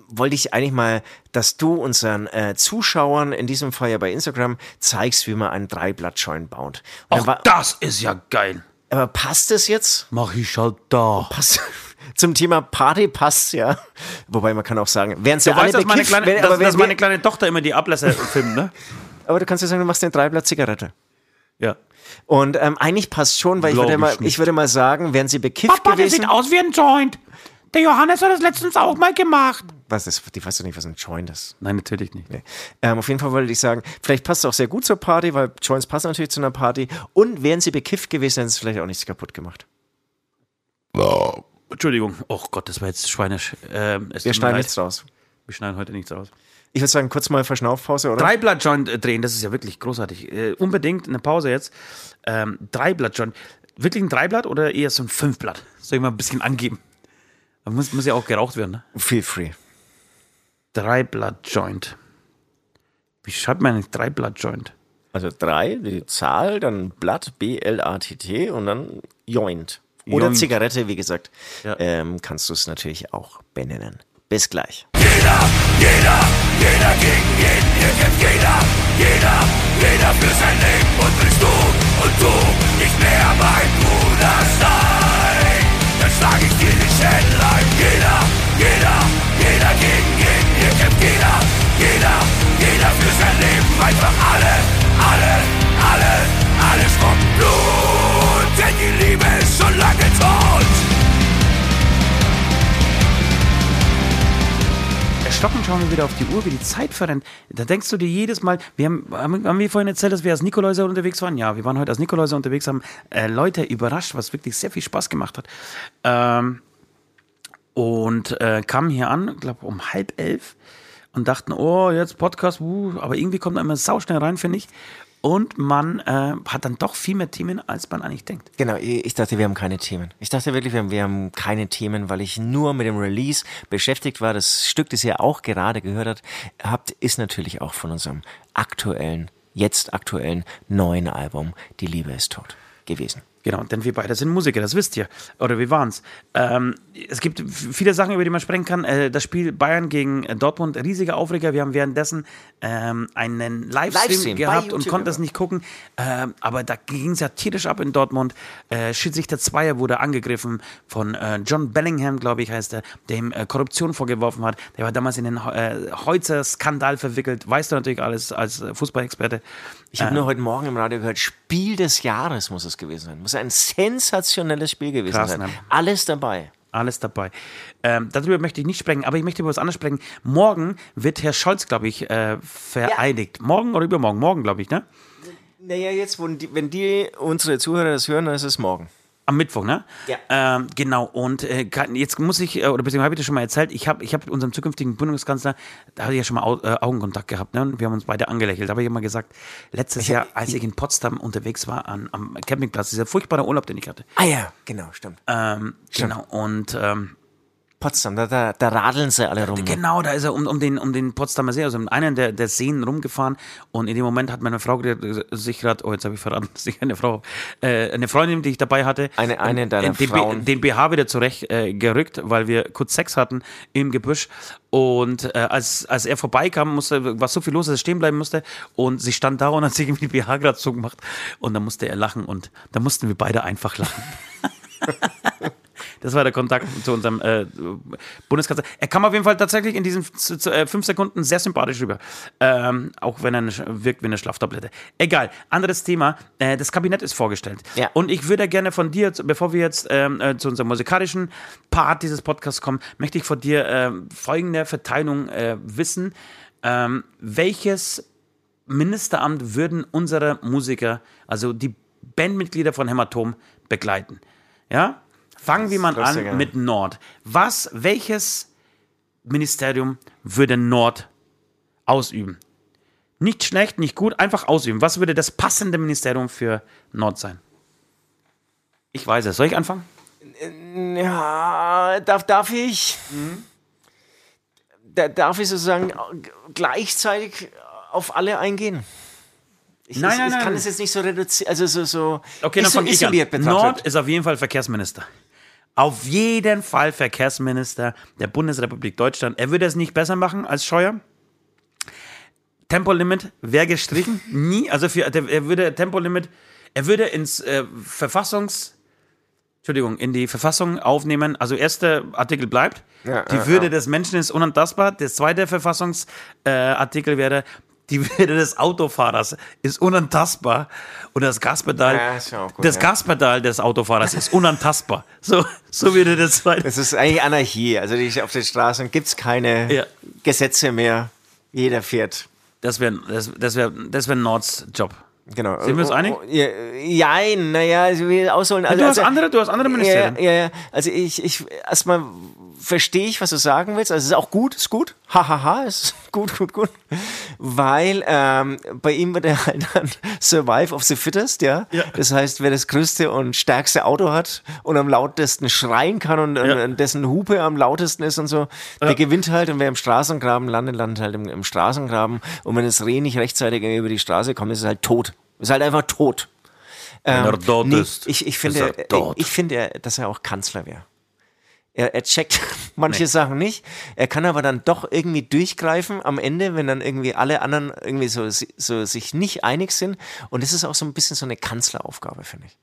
Wollte ich eigentlich mal, dass du unseren äh, Zuschauern, in diesem Fall ja bei Instagram, zeigst, wie man einen Dreiblattscheun baut. Und Ach, war- das ist ja geil. aber passt es jetzt? Mach ich halt da. Passt, zum Thema Party passt ja. Wobei man kann auch sagen, während sie alle weißt, dass meine, bekifft, kleine, wenn- dass, aber, dass meine kleine Tochter immer die Ablässe filmt, ne? aber du kannst ja sagen, du machst eine Dreiblatt-Zigarette. Ja. Und ähm, eigentlich passt schon, weil ich würde, ich mal, nicht. ich würde mal sagen, wären sie bekifft gewesen. aus wie ein Joint. Der Johannes hat das letztens auch mal gemacht. Was ist, die weißt du nicht, was ein Joint ist. Nein, natürlich nicht. Nee. Ähm, auf jeden Fall wollte ich sagen, vielleicht passt es auch sehr gut zur Party, weil Joints passen natürlich zu einer Party. Und wären sie bekifft gewesen, hätten sie vielleicht auch nichts kaputt gemacht. Entschuldigung. Oh Gott, das war jetzt schweinisch. Ähm, es Wir schneiden nichts raus. Wir schneiden heute nichts raus. Ich würde sagen, kurz mal Verschnaufpause, oder? Dreiblatt-Joint äh, drehen, das ist ja wirklich großartig. Äh, unbedingt eine Pause jetzt. Ähm, Dreiblatt-Joint. Wirklich ein Dreiblatt oder eher so ein Fünfblatt? Soll ich mal ein bisschen angeben? Da muss, muss ja auch geraucht werden, ne? Feel free. Dreiblatt-Joint. Wie schreibt man eigentlich Dreiblatt-Joint? Also drei, die Zahl, dann Blatt, B-L-A-T-T und dann Joint. Oder Joint. Zigarette, wie gesagt, Ja. ähm, kannst du es natürlich auch benennen. Bis gleich. Jeder, jeder, jeder gegen jeden, hier kämpft jeder, jeder, jeder für sein Leben und willst du und du nicht mehr mein Bruder sein, schlag ich dir die Schädel ein. Jeder, jeder, jeder gegen jeden, hier kämpft jeder, jeder, jeder für sein Leben, einfach alle, alle, alle, alle schrocken Blut, denn die Liebe ist schon lange tot. Erschrocken schauen wir wieder auf die Uhr, wie die Zeit verrennt. Da denkst du dir jedes Mal, wir haben, haben haben wir vorhin erzählt, dass wir als Nikoläuser unterwegs waren? Ja, wir waren heute als Nikoläuser unterwegs, haben äh, Leute überrascht, was wirklich sehr viel Spaß gemacht hat. Ähm, und äh, kamen hier an, glaube um halb elf und dachten, oh, jetzt Podcast, uh, aber irgendwie kommt man immer sauschnell rein, finde ich. Und man äh, hat dann doch viel mehr Themen, als man eigentlich denkt. Genau, ich dachte, wir haben keine Themen. Ich dachte wirklich, wir haben, wir haben keine Themen, weil ich nur mit dem Release beschäftigt war. Das Stück, das ihr auch gerade gehört habt, habt ist natürlich auch von unserem aktuellen, jetzt aktuellen neuen Album Die Liebe ist tot gewesen. Genau, denn wir beide sind Musiker, das wisst ihr. Oder wir waren's. Ähm, es gibt viele Sachen, über die man sprechen kann. Äh, das Spiel Bayern gegen äh, Dortmund, riesiger Aufreger. Wir haben währenddessen ähm, einen Livestream, Livestream gehabt und konnten das nicht gucken. Ähm, aber da ging es ja tierisch ab in Dortmund. Äh, Schiedsrichter Zweier wurde angegriffen von äh, John Bellingham, glaube ich, heißt er, dem äh, Korruption vorgeworfen hat. Der war damals in den äh, Heutzer-Skandal verwickelt. Weißt du natürlich alles als äh, Fußballexperte. Ich habe nur heute Morgen im Radio gehört, Spiel des Jahres muss es gewesen sein. Muss ein sensationelles Spiel gewesen Krass, sein. ne? Alles dabei. Alles dabei. Ähm, darüber möchte ich nicht sprechen, aber ich möchte über was anderes sprechen. Morgen wird Herr Scholz, glaube ich, äh, vereidigt. Morgen oder übermorgen? Morgen, glaube ich, ne? Naja, jetzt, die, wenn die unsere Zuhörer das hören, dann ist es morgen. Am Mittwoch, ne? Ja. Ähm, genau, und äh, jetzt muss ich, äh, oder beziehungsweise habe ich das schon mal erzählt, ich habe ich hab unserem zukünftigen Bundeskanzler, da hatte ich ja schon mal Au äh, Augenkontakt gehabt, ne? Und wir haben uns beide angelächelt. Da habe ich immer gesagt, letztes Jahr, als ich in Potsdam unterwegs war an, am Campingplatz, dieser furchtbare Urlaub, den ich hatte, Ah ja, genau, stimmt. Ähm, genau. Und ähm, Potsdam, da, da, da radeln sie alle rum. ne? Genau, da ist er um, um, den, um den Potsdamer See, also um einen der, der Seen rumgefahren. Und in dem Moment hat meine Frau gerade- sich gerade, oh, jetzt habe ich verraten, dass ich eine Frau, äh, eine Freundin, die ich dabei hatte, Eine- eine deiner den, Frauen. den BH wieder zurecht äh, gerückt, weil wir kurz Sex hatten im Gebüsch. Und äh, als, als er vorbeikam, musste, war so viel los, dass er stehen bleiben musste. Und sie stand da und hat sich irgendwie die BH gerade zugemacht. Und dann musste er lachen und da mussten wir beide einfach lachen. Das war der Kontakt zu unserem äh, Bundeskanzler. Er kam auf jeden Fall tatsächlich in diesen äh, fünf Sekunden sehr sympathisch rüber. Ähm, auch wenn er eine, wirkt wie eine Schlaftablette. Egal, anderes Thema. Äh, das Kabinett ist vorgestellt. Ja. Und ich würde gerne von dir, bevor wir jetzt ähm, äh, zu unserem musikalischen Part dieses Podcasts kommen, möchte ich von dir ähm, folgende Verteilung äh, wissen. Ähm, welches Ministeramt würden unsere Musiker, also die Bandmitglieder von Hämatom, begleiten? Ja? Fangen wir mal an mit Nord. Was, welches Ministerium würde Nord ausüben? Nicht schlecht, nicht gut, einfach ausüben. Was würde das passende Ministerium für Nord sein? Ich weiß es. Soll ich anfangen? Ja, darf, darf ich? Da, darf ich sozusagen gleichzeitig auf alle eingehen? Ich, Nein, ich, nein, ich kann nein. es jetzt nicht so reduzieren, also so, so Okay, dann iso- fange ich an. isoliert betrachtet. Nord ist auf jeden Fall Verkehrsminister. Auf jeden Fall Verkehrsminister der Bundesrepublik Deutschland. Er würde es nicht besser machen als Scheuer. Tempolimit wäre gestrichen. Nie. Also für, er würde Tempolimit, er würde ins äh, Verfassungs, Entschuldigung, in die Verfassung aufnehmen. Also erster Artikel bleibt. Ja, die ja, Würde ja. des Menschen ist unantastbar. Der zweite Verfassungsartikel äh, wäre, die Würde des Autofahrers ist unantastbar. Und das Gaspedal, Ja, gut, das ja. Gaspedal des Autofahrers ist unantastbar. So, so würde der zweite. Es ist eigentlich Anarchie. Also auf den Straßen gibt es keine Ja. Gesetze mehr. Jeder fährt. Das wäre das, das wär, das wär Nords Job. Genau. Sind wir uns Oh, einig? oh, Ja, ja naja, also wir ausholen. Also, du hast also, andere, du hast andere Ja, Ministerien. ja, ja. Also ich, ich erstmal verstehe ich, was du sagen willst. Also es ist auch gut, ist gut. Hahaha, ist gut, gut, gut. Weil ähm, bei ihm wird er halt dann Survive of the Fittest, ja? Ja. Das heißt, wer das größte und stärkste Auto hat und am lautesten schreien kann und, Ja. und dessen Hupe am lautesten ist und so, der gewinnt halt und wer im Straßengraben landet, landet halt im, im Straßengraben und wenn das Reh nicht rechtzeitig über die Straße kommt, ist es halt tot. Ist halt einfach tot. Ähm, er tot ist, ich, ich finde, tot. ich finde, dass er auch Kanzler wäre. Er, er checkt manche Sachen nicht. Er kann aber dann doch irgendwie durchgreifen am Ende, wenn dann irgendwie alle anderen irgendwie so, so sich nicht einig sind. Und das ist auch so ein bisschen so eine Kanzleraufgabe, finde ich.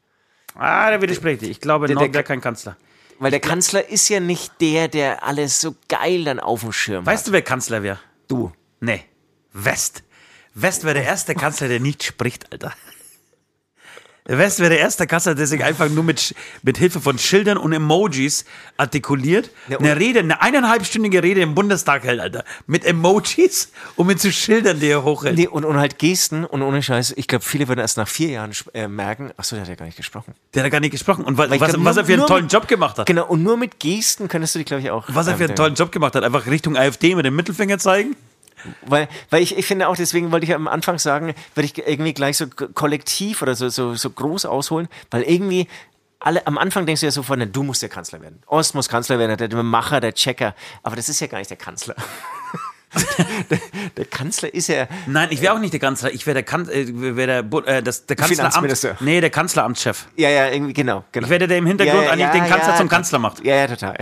Ah, da widerspreche ich. Ich glaube, Der- Nord der- wäre kein Kanzler. Weil der Kanzler ist ja nicht der, der alles so geil dann auf dem Schirm Weißt hat. du, wer Kanzler wäre? du? Nee. West. West wäre der erste Kanzler, der nicht spricht, Alter. West wäre der erste Kanzler, der sich einfach nur mit, mit Hilfe von Schildern und Emojis artikuliert. Ja, eine Rede, eine eineinhalbstündige Rede im Bundestag hält, Alter. Mit Emojis und mit so Schildern, die er hochhält. Nee, und, und halt Gesten und ohne Scheiß. Ich glaube, viele würden erst nach vier Jahren äh, merken, achso, der hat ja gar nicht gesprochen. Der hat gar nicht gesprochen. Und wa was, glaub, was nur- er für einen tollen mit- Job gemacht hat. Genau, und nur mit Gesten könntest du dich, glaube ich, auch. Was er für ähm, einen tollen Job gemacht hat. Einfach Richtung AfD mit dem Mittelfinger zeigen. Weil, weil ich, ich finde auch, deswegen wollte ich am Anfang sagen, würde ich irgendwie gleich so kollektiv oder so, so, so groß ausholen, weil irgendwie alle, am Anfang denkst du ja sofort, du musst der Kanzler werden. Ost muss Kanzler werden, der, Macher, der Checker. Aber das ist ja gar nicht der Kanzler. der, der Kanzler ist ja, Nein, ich wäre auch nicht der Kanzler. Ich wäre der, kan äh, wär der, äh, das, der Kanzleramt. Finanzminister. Nee, der Kanzleramtschef. ja, ja, irgendwie, genau. genau. Ich werde der im Hintergrund eigentlich den Kanzler zum Kanzler macht. Ja, ja, total.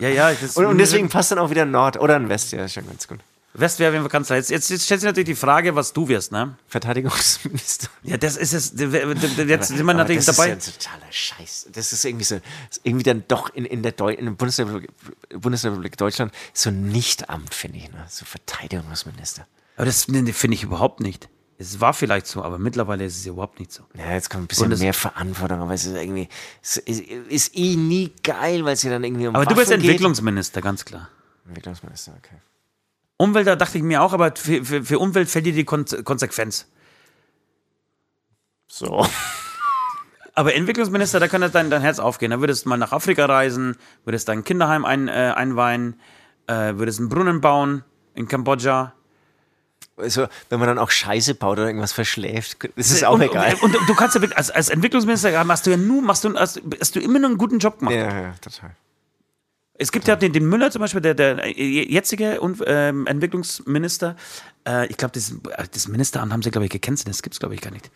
Ja, ja. Das Und, und deswegen passt dann auch wieder ein Nord oder ein West, ja, ist schon ganz gut. West wäre auf jeden Fall Kanzler. Jetzt, jetzt, jetzt stellt sich natürlich die Frage, was du wirst, ne? Verteidigungsminister. Ja, das ist es. Jetzt sind wir natürlich das dabei. ist ja ein totaler Scheiß. Das ist irgendwie so, ist irgendwie dann doch in, in der, Deu in der Bundesrepublik, Bundesrepublik Deutschland so ein Nichtamt, finde ich, ne? So Verteidigungsminister. Aber das finde ich überhaupt nicht. Es war vielleicht so, aber mittlerweile ist es überhaupt nicht so. Ja, jetzt kommt ein bisschen mehr Verantwortung, aber es ist irgendwie, es ist, ist eh nie geil, weil es ja dann irgendwie um Aber du Waffen bist geht. Entwicklungsminister, ganz klar. Entwicklungsminister, okay. Umwelt, da dachte ich mir auch, aber für, für, für Umwelt fällt dir die Kon Konsequenz. So. Aber Entwicklungsminister, da könnte dein, dein Herz aufgehen. Da würdest du mal nach Afrika reisen, würdest dein Kinderheim ein, äh, einweihen, äh, würdest einen Brunnen bauen in Kambodscha. Also, wenn man dann auch Scheiße baut oder irgendwas verschläft, das ist auch und, egal. Und, und du kannst ja wirklich, als, als Entwicklungsminister hast du ja nur, machst du, hast, hast du immer nur einen guten Job gemacht. ja, ja, total. Es gibt ja den, den Müller zum Beispiel, der, der jetzige ähm, Entwicklungsminister. Äh, ich glaube, das, das Ministeramt haben sie, glaube ich, gekennzeichnet. Das gibt es, glaube ich, gar nicht.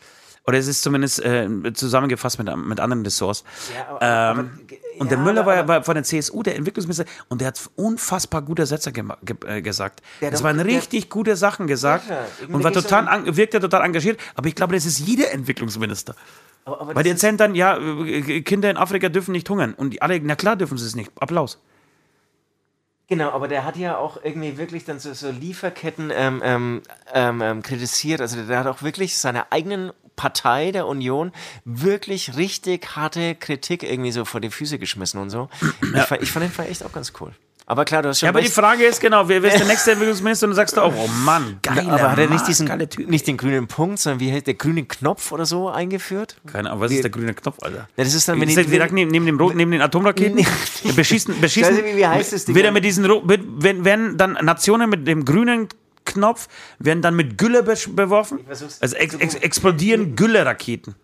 Oder es ist zumindest äh, zusammengefasst mit, mit anderen Ressorts. Ja, aber, ähm, aber, und der Müller aber, war ja war von der CSU, der Entwicklungsminister, und der hat unfassbar gute Sätze ge ge äh, gesagt. Das waren richtig gute Sachen gesagt ja, und war total an, wirkte total engagiert. Aber ich glaube, das ist jeder Entwicklungsminister. Weil die erzählen dann, ja, Kinder in Afrika dürfen nicht hungern. Und alle, na klar dürfen sie es nicht. Applaus. Genau, aber der hat ja auch irgendwie wirklich dann so, so Lieferketten ähm, ähm, ähm, ähm kritisiert. Also der hat auch wirklich seine eigenen Partei der Union wirklich richtig harte Kritik irgendwie so vor die Füße geschmissen und so. Ja. Ich, ich fand den Fall echt auch ganz cool. Aber klar, du hast schon. Ja, aber die Frage ist genau, wer, wer ist der nächste Entwicklungsminister? Und dann sagst du auch, oh Mann, geil. Aber hat er nicht diesen, nicht den grünen Punkt, sondern wie heißt der grüne Knopf oder so eingeführt? Keine Ahnung, was ist der grüne Knopf, Alter? Ja, das ist dann, wenn die, direkt neben, neben, dem, neben den Atomraketen beschießen, beschießen. Weiß wie heißt das Ding? Wird mit diesen, wenn, wenn dann Nationen mit dem grünen Knopf werden dann mit Gülle beworfen. Also ex ex explodieren Gülle-Raketen.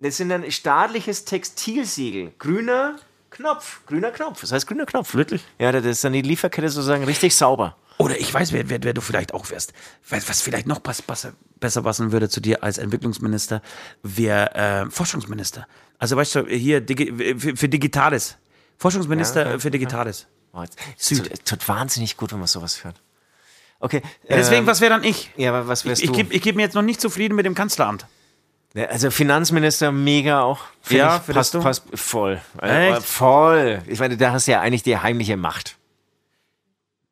Das sind dann staatliches Textilsiegel. Grüner Knopf. Grüner Knopf. Das heißt grüner Knopf. Wirklich? Ja, das ist dann die Lieferkette sozusagen richtig sauber. Oder ich weiß, wer, wer, wer du vielleicht auch wärst. Was vielleicht noch pass, pass, besser passen würde zu dir als Entwicklungsminister, wäre äh, Forschungsminister. Also weißt du, hier Digi für, für Digitales. Forschungsminister ja, okay, für Digitales. Ja. Oh, tut, tut wahnsinnig gut, wenn man sowas hört. Okay. Ja, deswegen, ähm, was wäre dann ich? Ja, aber was wärst ich, du? Ich gebe geb mir jetzt noch nicht zufrieden mit dem Kanzleramt. Ja, also Finanzminister mega auch. Ja, ich, passt, du? passt voll. Echt? Äh, voll. Ich meine, da hast du ja eigentlich die heimliche Macht.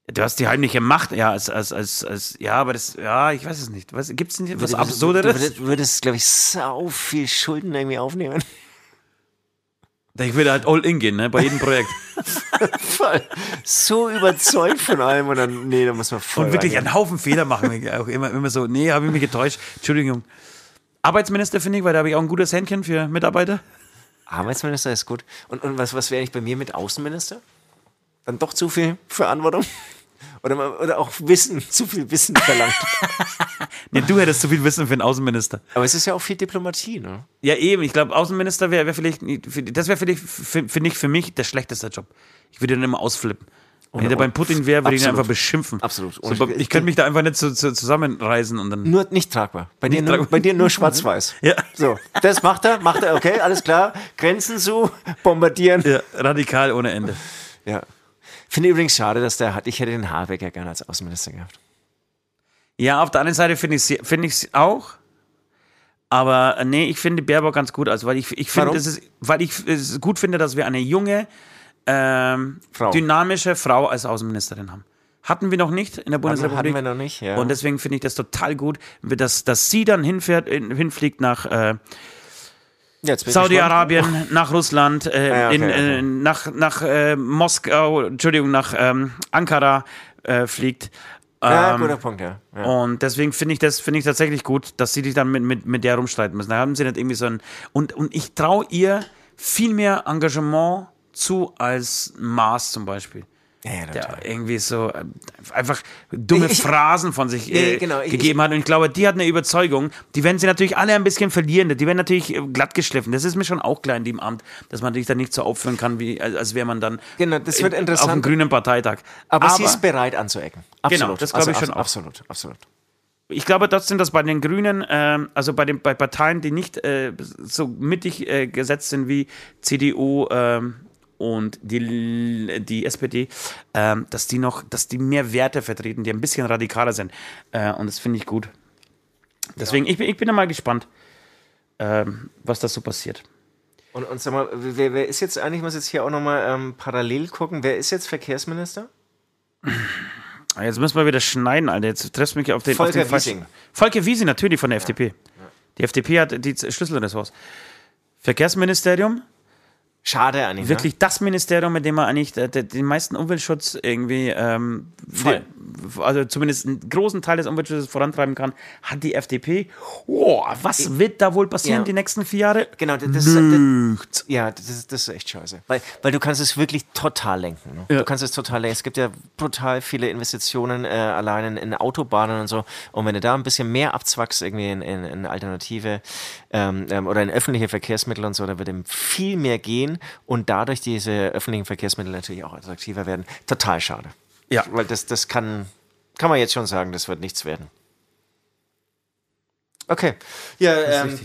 Du hast die heimliche Macht, ja, als, als, als, als ja, aber das, ja, ich weiß es nicht. Gibt es nicht was Absurderes? Du würdest, glaube ich, sau viel Schulden irgendwie aufnehmen. Ich würde halt all in gehen, ne, bei jedem Projekt. voll. So überzeugt von allem und dann, nee, da muss man voll. Und wirklich reingehen. einen Haufen Fehler machen. Auch immer, immer so, nee, habe ich mich getäuscht. Entschuldigung. Arbeitsminister finde ich, weil da habe ich auch ein gutes Händchen für Mitarbeiter. Arbeitsminister ist gut. Und, und was, was wäre ich bei mir mit Außenminister? Dann doch zu viel Verantwortung? Oder, oder auch Wissen, zu viel Wissen verlangt. nee, du hättest zu viel Wissen für einen Außenminister. Aber es ist ja auch viel Diplomatie, ne? Ja, eben. Ich glaube, Außenminister wäre wär vielleicht, das wäre vielleicht, finde ich, für mich der schlechteste Job. Ich würde dann immer ausflippen. Wenn er beim Putin wäre, würde ich ihn einfach beschimpfen. Absolut. So, ich, ich könnte mich da einfach nicht so, so zusammenreisen und dann. Nur nicht tragbar. Bei, dir, nur, bei dir nur schwarz-weiß. ja. So, das macht er, macht er, okay, alles klar. Grenzen zu, bombardieren. Ja, radikal ohne Ende. Ja. Finde übrigens schade, dass der hat. Ich hätte den Habeck ja gerne als Außenminister gehabt. Ja, auf der anderen Seite finde ich es find auch. Aber äh, nee, ich finde Baerbock ganz gut. Also, weil ich, ich finde, weil ich es gut finde, dass wir eine junge, ähm, Frau. dynamische Frau als Außenministerin haben. Hatten wir noch nicht in der Bundesrepublik. Hatten wir noch nicht, ja. Und deswegen finde ich das total gut, dass, dass sie dann hinfährt, hinfliegt nach äh, Saudi-Arabien, nach Russland, äh, ja, okay, in. Äh, nach, nach äh, Moskau, Entschuldigung, nach ähm, Ankara äh, fliegt. Ja, ähm, guter Punkt, ja. ja. Und deswegen finde ich das finde ich tatsächlich gut, dass sie sich dann mit, mit, mit der rumstreiten müssen. Da haben sie nicht irgendwie so ein. Und, und ich traue ihr viel mehr Engagement zu als Mars zum Beispiel. Ja, ja, der irgendwie so äh, einfach dumme ich, Phrasen von sich äh, genau, ich, gegeben hat. Und ich glaube, die hat eine Überzeugung. Die werden sie natürlich alle ein bisschen verlieren. Die werden natürlich äh, glatt geschliffen. Das ist mir schon auch klar in dem Amt, dass man sich da nicht so aufführen kann, wie, als wäre man dann genau, das wird in, auf einem grünen Parteitag. Aber, Aber, sie ist bereit anzuecken. Genau, absolut. Genau, das glaube also, ich schon absolut, auch. Absolut, absolut. Ich glaube trotzdem, dass bei den Grünen, äh, also bei den bei Parteien, die nicht äh, so mittig äh, gesetzt sind wie CDU, ähm, und die, die SPD, ähm, dass die noch, dass die mehr Werte vertreten, die ein bisschen radikaler sind. Äh, und das finde ich gut. Deswegen, ja. ich, bin, ich bin da mal gespannt, ähm, was da so passiert. Und, und sag mal, wer, wer ist jetzt eigentlich, ich muss jetzt hier auch nochmal ähm, parallel gucken, wer ist jetzt Verkehrsminister? Ah, jetzt müssen wir wieder schneiden, Alter. Jetzt treffst du mich auf den. Volker auf den Wiesing. Volker Wiesing, natürlich von der ja. FDP. Ja. Die FDP hat die Schlüsselressorts. Verkehrsministerium, Schade eigentlich. Ne? Wirklich ne? das Ministerium, mit dem man eigentlich den meisten Umweltschutz irgendwie, ähm, Voll. also zumindest einen großen Teil des Umweltschutzes vorantreiben kann, hat die FDP. Oh, was ich, wird da wohl passieren ja. die nächsten vier Jahre? Genau, das, das, das ja, das, das ist echt scheiße. Weil, weil du kannst es wirklich total lenken. Ne? Ja. Du kannst es total lenken. Es gibt ja brutal viele Investitionen äh, allein in, in, Autobahnen und so. Und wenn du da ein bisschen mehr abzwackst, irgendwie in, in, in alternative ähm, ähm, oder in öffentliche Verkehrsmittel und so, da wird eben viel mehr gehen und dadurch diese öffentlichen Verkehrsmittel natürlich auch attraktiver werden. Total schade. Ja. Weil das, das kann, kann man jetzt schon sagen, das wird nichts werden. Okay. Ja, ähm,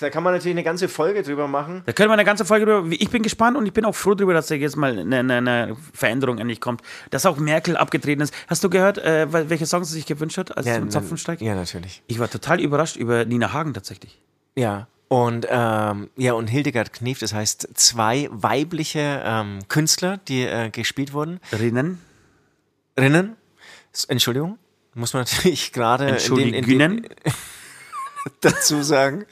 da kann man natürlich eine ganze Folge drüber machen. Da können wir eine ganze Folge drüber. Ich bin gespannt und ich bin auch froh darüber, dass da jetzt mal eine, eine, eine Veränderung endlich kommt. Dass auch Merkel abgetreten ist. Hast du gehört, äh, wel- welche Songs sie sich gewünscht hat, als sie zum Zapfen steigt? Ja, natürlich. Ich war total überrascht über Nina Hagen tatsächlich. Ja. Und ähm, ja, und Hildegard Knef, das heißt zwei weibliche ähm, Künstler, die äh, gespielt wurden. Rinnen? Rinnen. Entschuldigung, muss man natürlich gerade Entschuldigen? dazu sagen.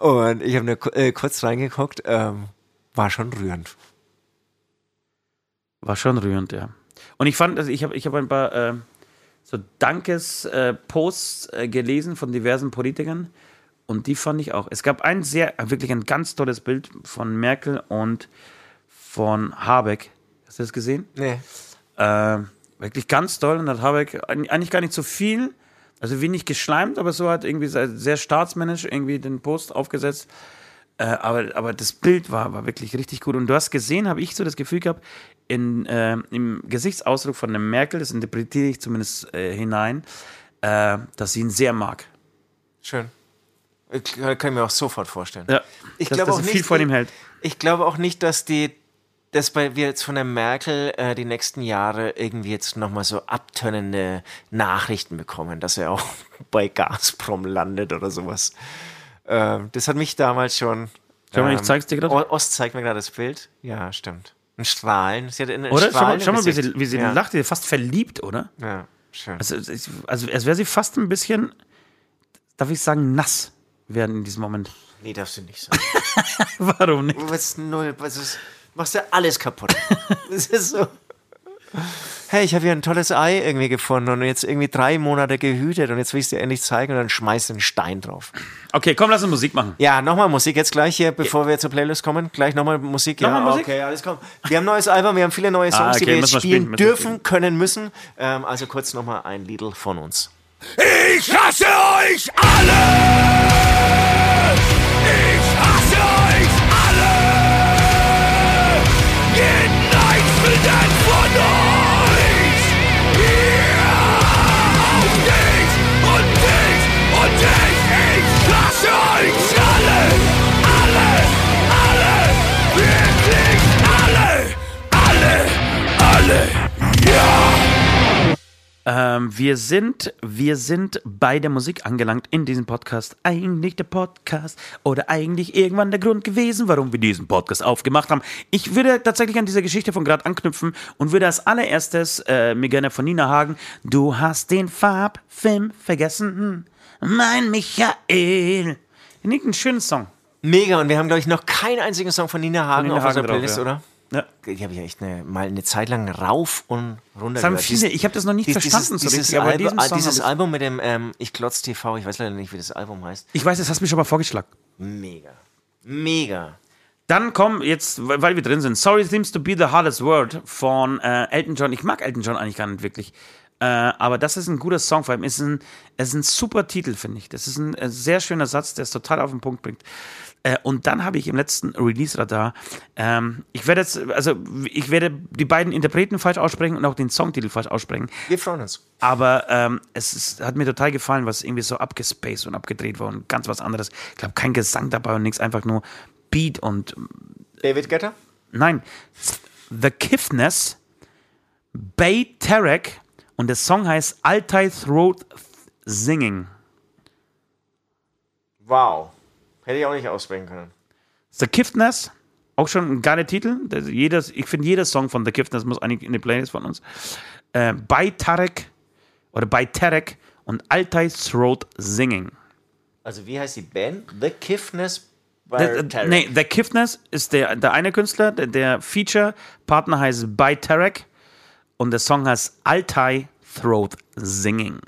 Und ich habe nur äh, kurz reingeguckt, ähm, war schon rührend. War schon rührend, ja. Und ich fand, also ich habe ich hab ein paar äh, so Dankes-Posts äh, gelesen von diversen Politikern und die fand ich auch. Es gab ein sehr, wirklich ein ganz tolles Bild von Merkel und von Habeck. Hast du das gesehen? Nee. Äh, wirklich ganz toll und hat Habeck eig- eigentlich gar nicht so viel, also wenig geschleimt, aber so hat irgendwie sehr sehr staatsmännisch irgendwie den Post aufgesetzt. Äh, aber, aber das Bild war, war wirklich richtig gut. Und du hast gesehen, habe ich so das Gefühl gehabt, in, äh, im Gesichtsausdruck von der Merkel, das interpretiere ich zumindest äh, hinein, äh, dass sie ihn sehr mag. Schön. Ich, kann ich mir auch sofort vorstellen. Ja, Ich dass, glaube dass auch sie viel nicht, von ihm hält. Ich glaube auch nicht, dass die, dass bei, wir jetzt von der Merkel äh, die nächsten Jahre irgendwie jetzt nochmal so abtönende Nachrichten bekommen, dass er auch bei Gazprom landet oder sowas. Ähm, das hat mich damals schon. Schau mal, ich zeig's dir grad. O- Ost zeigt mir gerade das Bild. Ja, stimmt. Ein Strahlen. Sie hat einen Oder? Schau Strahlen mal, schau mal wie sie, wie sie ja. lacht, die ist fast verliebt, oder? Ja, schön. Also, also als wäre sie fast ein bisschen, darf ich sagen, nass werden in diesem Moment. nee, darfst du nicht sagen. Warum nicht? Was null, was ist, machst du alles kaputt. Das ist so. Hey, ich habe hier ein tolles Ei irgendwie gefunden und jetzt irgendwie drei Monate gehütet und jetzt will ich es dir endlich zeigen und dann schmeißt du einen Stein drauf. Okay, komm, lass uns Musik machen. Ja, nochmal Musik jetzt gleich hier, bevor wir zur Playlist kommen. Gleich nochmal Musik. Nochmal ja, Musik? Okay, alles kommt. Wir haben ein neues Album, wir haben viele neue Songs, Ah, okay, die wir jetzt wir spielen, spielen, dürfen, können, müssen. Ähm, also kurz nochmal ein Liedl von uns. Ich hasse euch alle! Ich hasse euch alle! Jeden einzelnen von euch! Ihr! Und dich und dich! Ich hasse euch! Alle! Ähm, wir sind, wir sind bei der Musik angelangt in diesem Podcast. Eigentlich der Podcast oder eigentlich irgendwann der Grund gewesen, warum wir diesen Podcast aufgemacht haben. Ich würde tatsächlich an dieser Geschichte von gerade anknüpfen und würde als allererstes äh, mir gerne von Nina Hagen, du hast den Farbfilm vergessen, mein Michael. Einen schönen Song. Mega, und wir haben, glaube ich, noch keinen einzigen Song von Nina Hagen Nina auf Hagen unserer drauf, Playlist, ja. oder? Ja. Die habe ich echt eine, mal eine Zeit lang rauf und runter Das haben gehört. viele, ich habe das noch nicht Dies- verstanden dieses, so dieses, richtig, aber Albu- ah, dieses Album mit dem ähm, Ich Glotz TV, ich weiß leider nicht, wie das Album heißt. Ich weiß, das hast du mir schon mal vorgeschlagen. Mega. Mega. Dann komm jetzt, weil wir drin sind. Sorry seems to be the hardest word von äh, Elton John. Ich mag Elton John eigentlich gar nicht wirklich. Äh, aber das ist ein guter Song, vor allem ist ein, es ist ein super Titel, finde ich. Das ist ein äh, sehr schöner Satz, der es total auf den Punkt bringt. Äh, und dann habe ich im letzten Release-Radar, ähm, ich werde jetzt, also ich werde die beiden Interpreten falsch aussprechen und auch den Songtitel falsch aussprechen. Wir freuen uns. Aber ähm, es ist, hat mir total gefallen, was irgendwie so abgespaced und abgedreht war und ganz was anderes. Ich glaube, kein Gesang dabei und nichts, einfach nur Beat und David Getter? Nein, The Kiffness, Bay Tarek und der Song heißt Altai Throat Singing. Wow. Hätte ich auch nicht aussprechen können. The Kiffness, auch schon ein geiler Titel. Das, jedes, ich finde, jeder Song von The Kiffness muss eigentlich in die Playlist von uns. Äh, Bay Tarek oder Bay Tarek und Altai Throat Singing. Also wie heißt die Band? The Kiffness by Der, Tarek. nee, The Kiffness ist der, der eine Künstler, der, der Feature-Partner heißt Bay Tarek und der Song heißt Altai Throat Singing.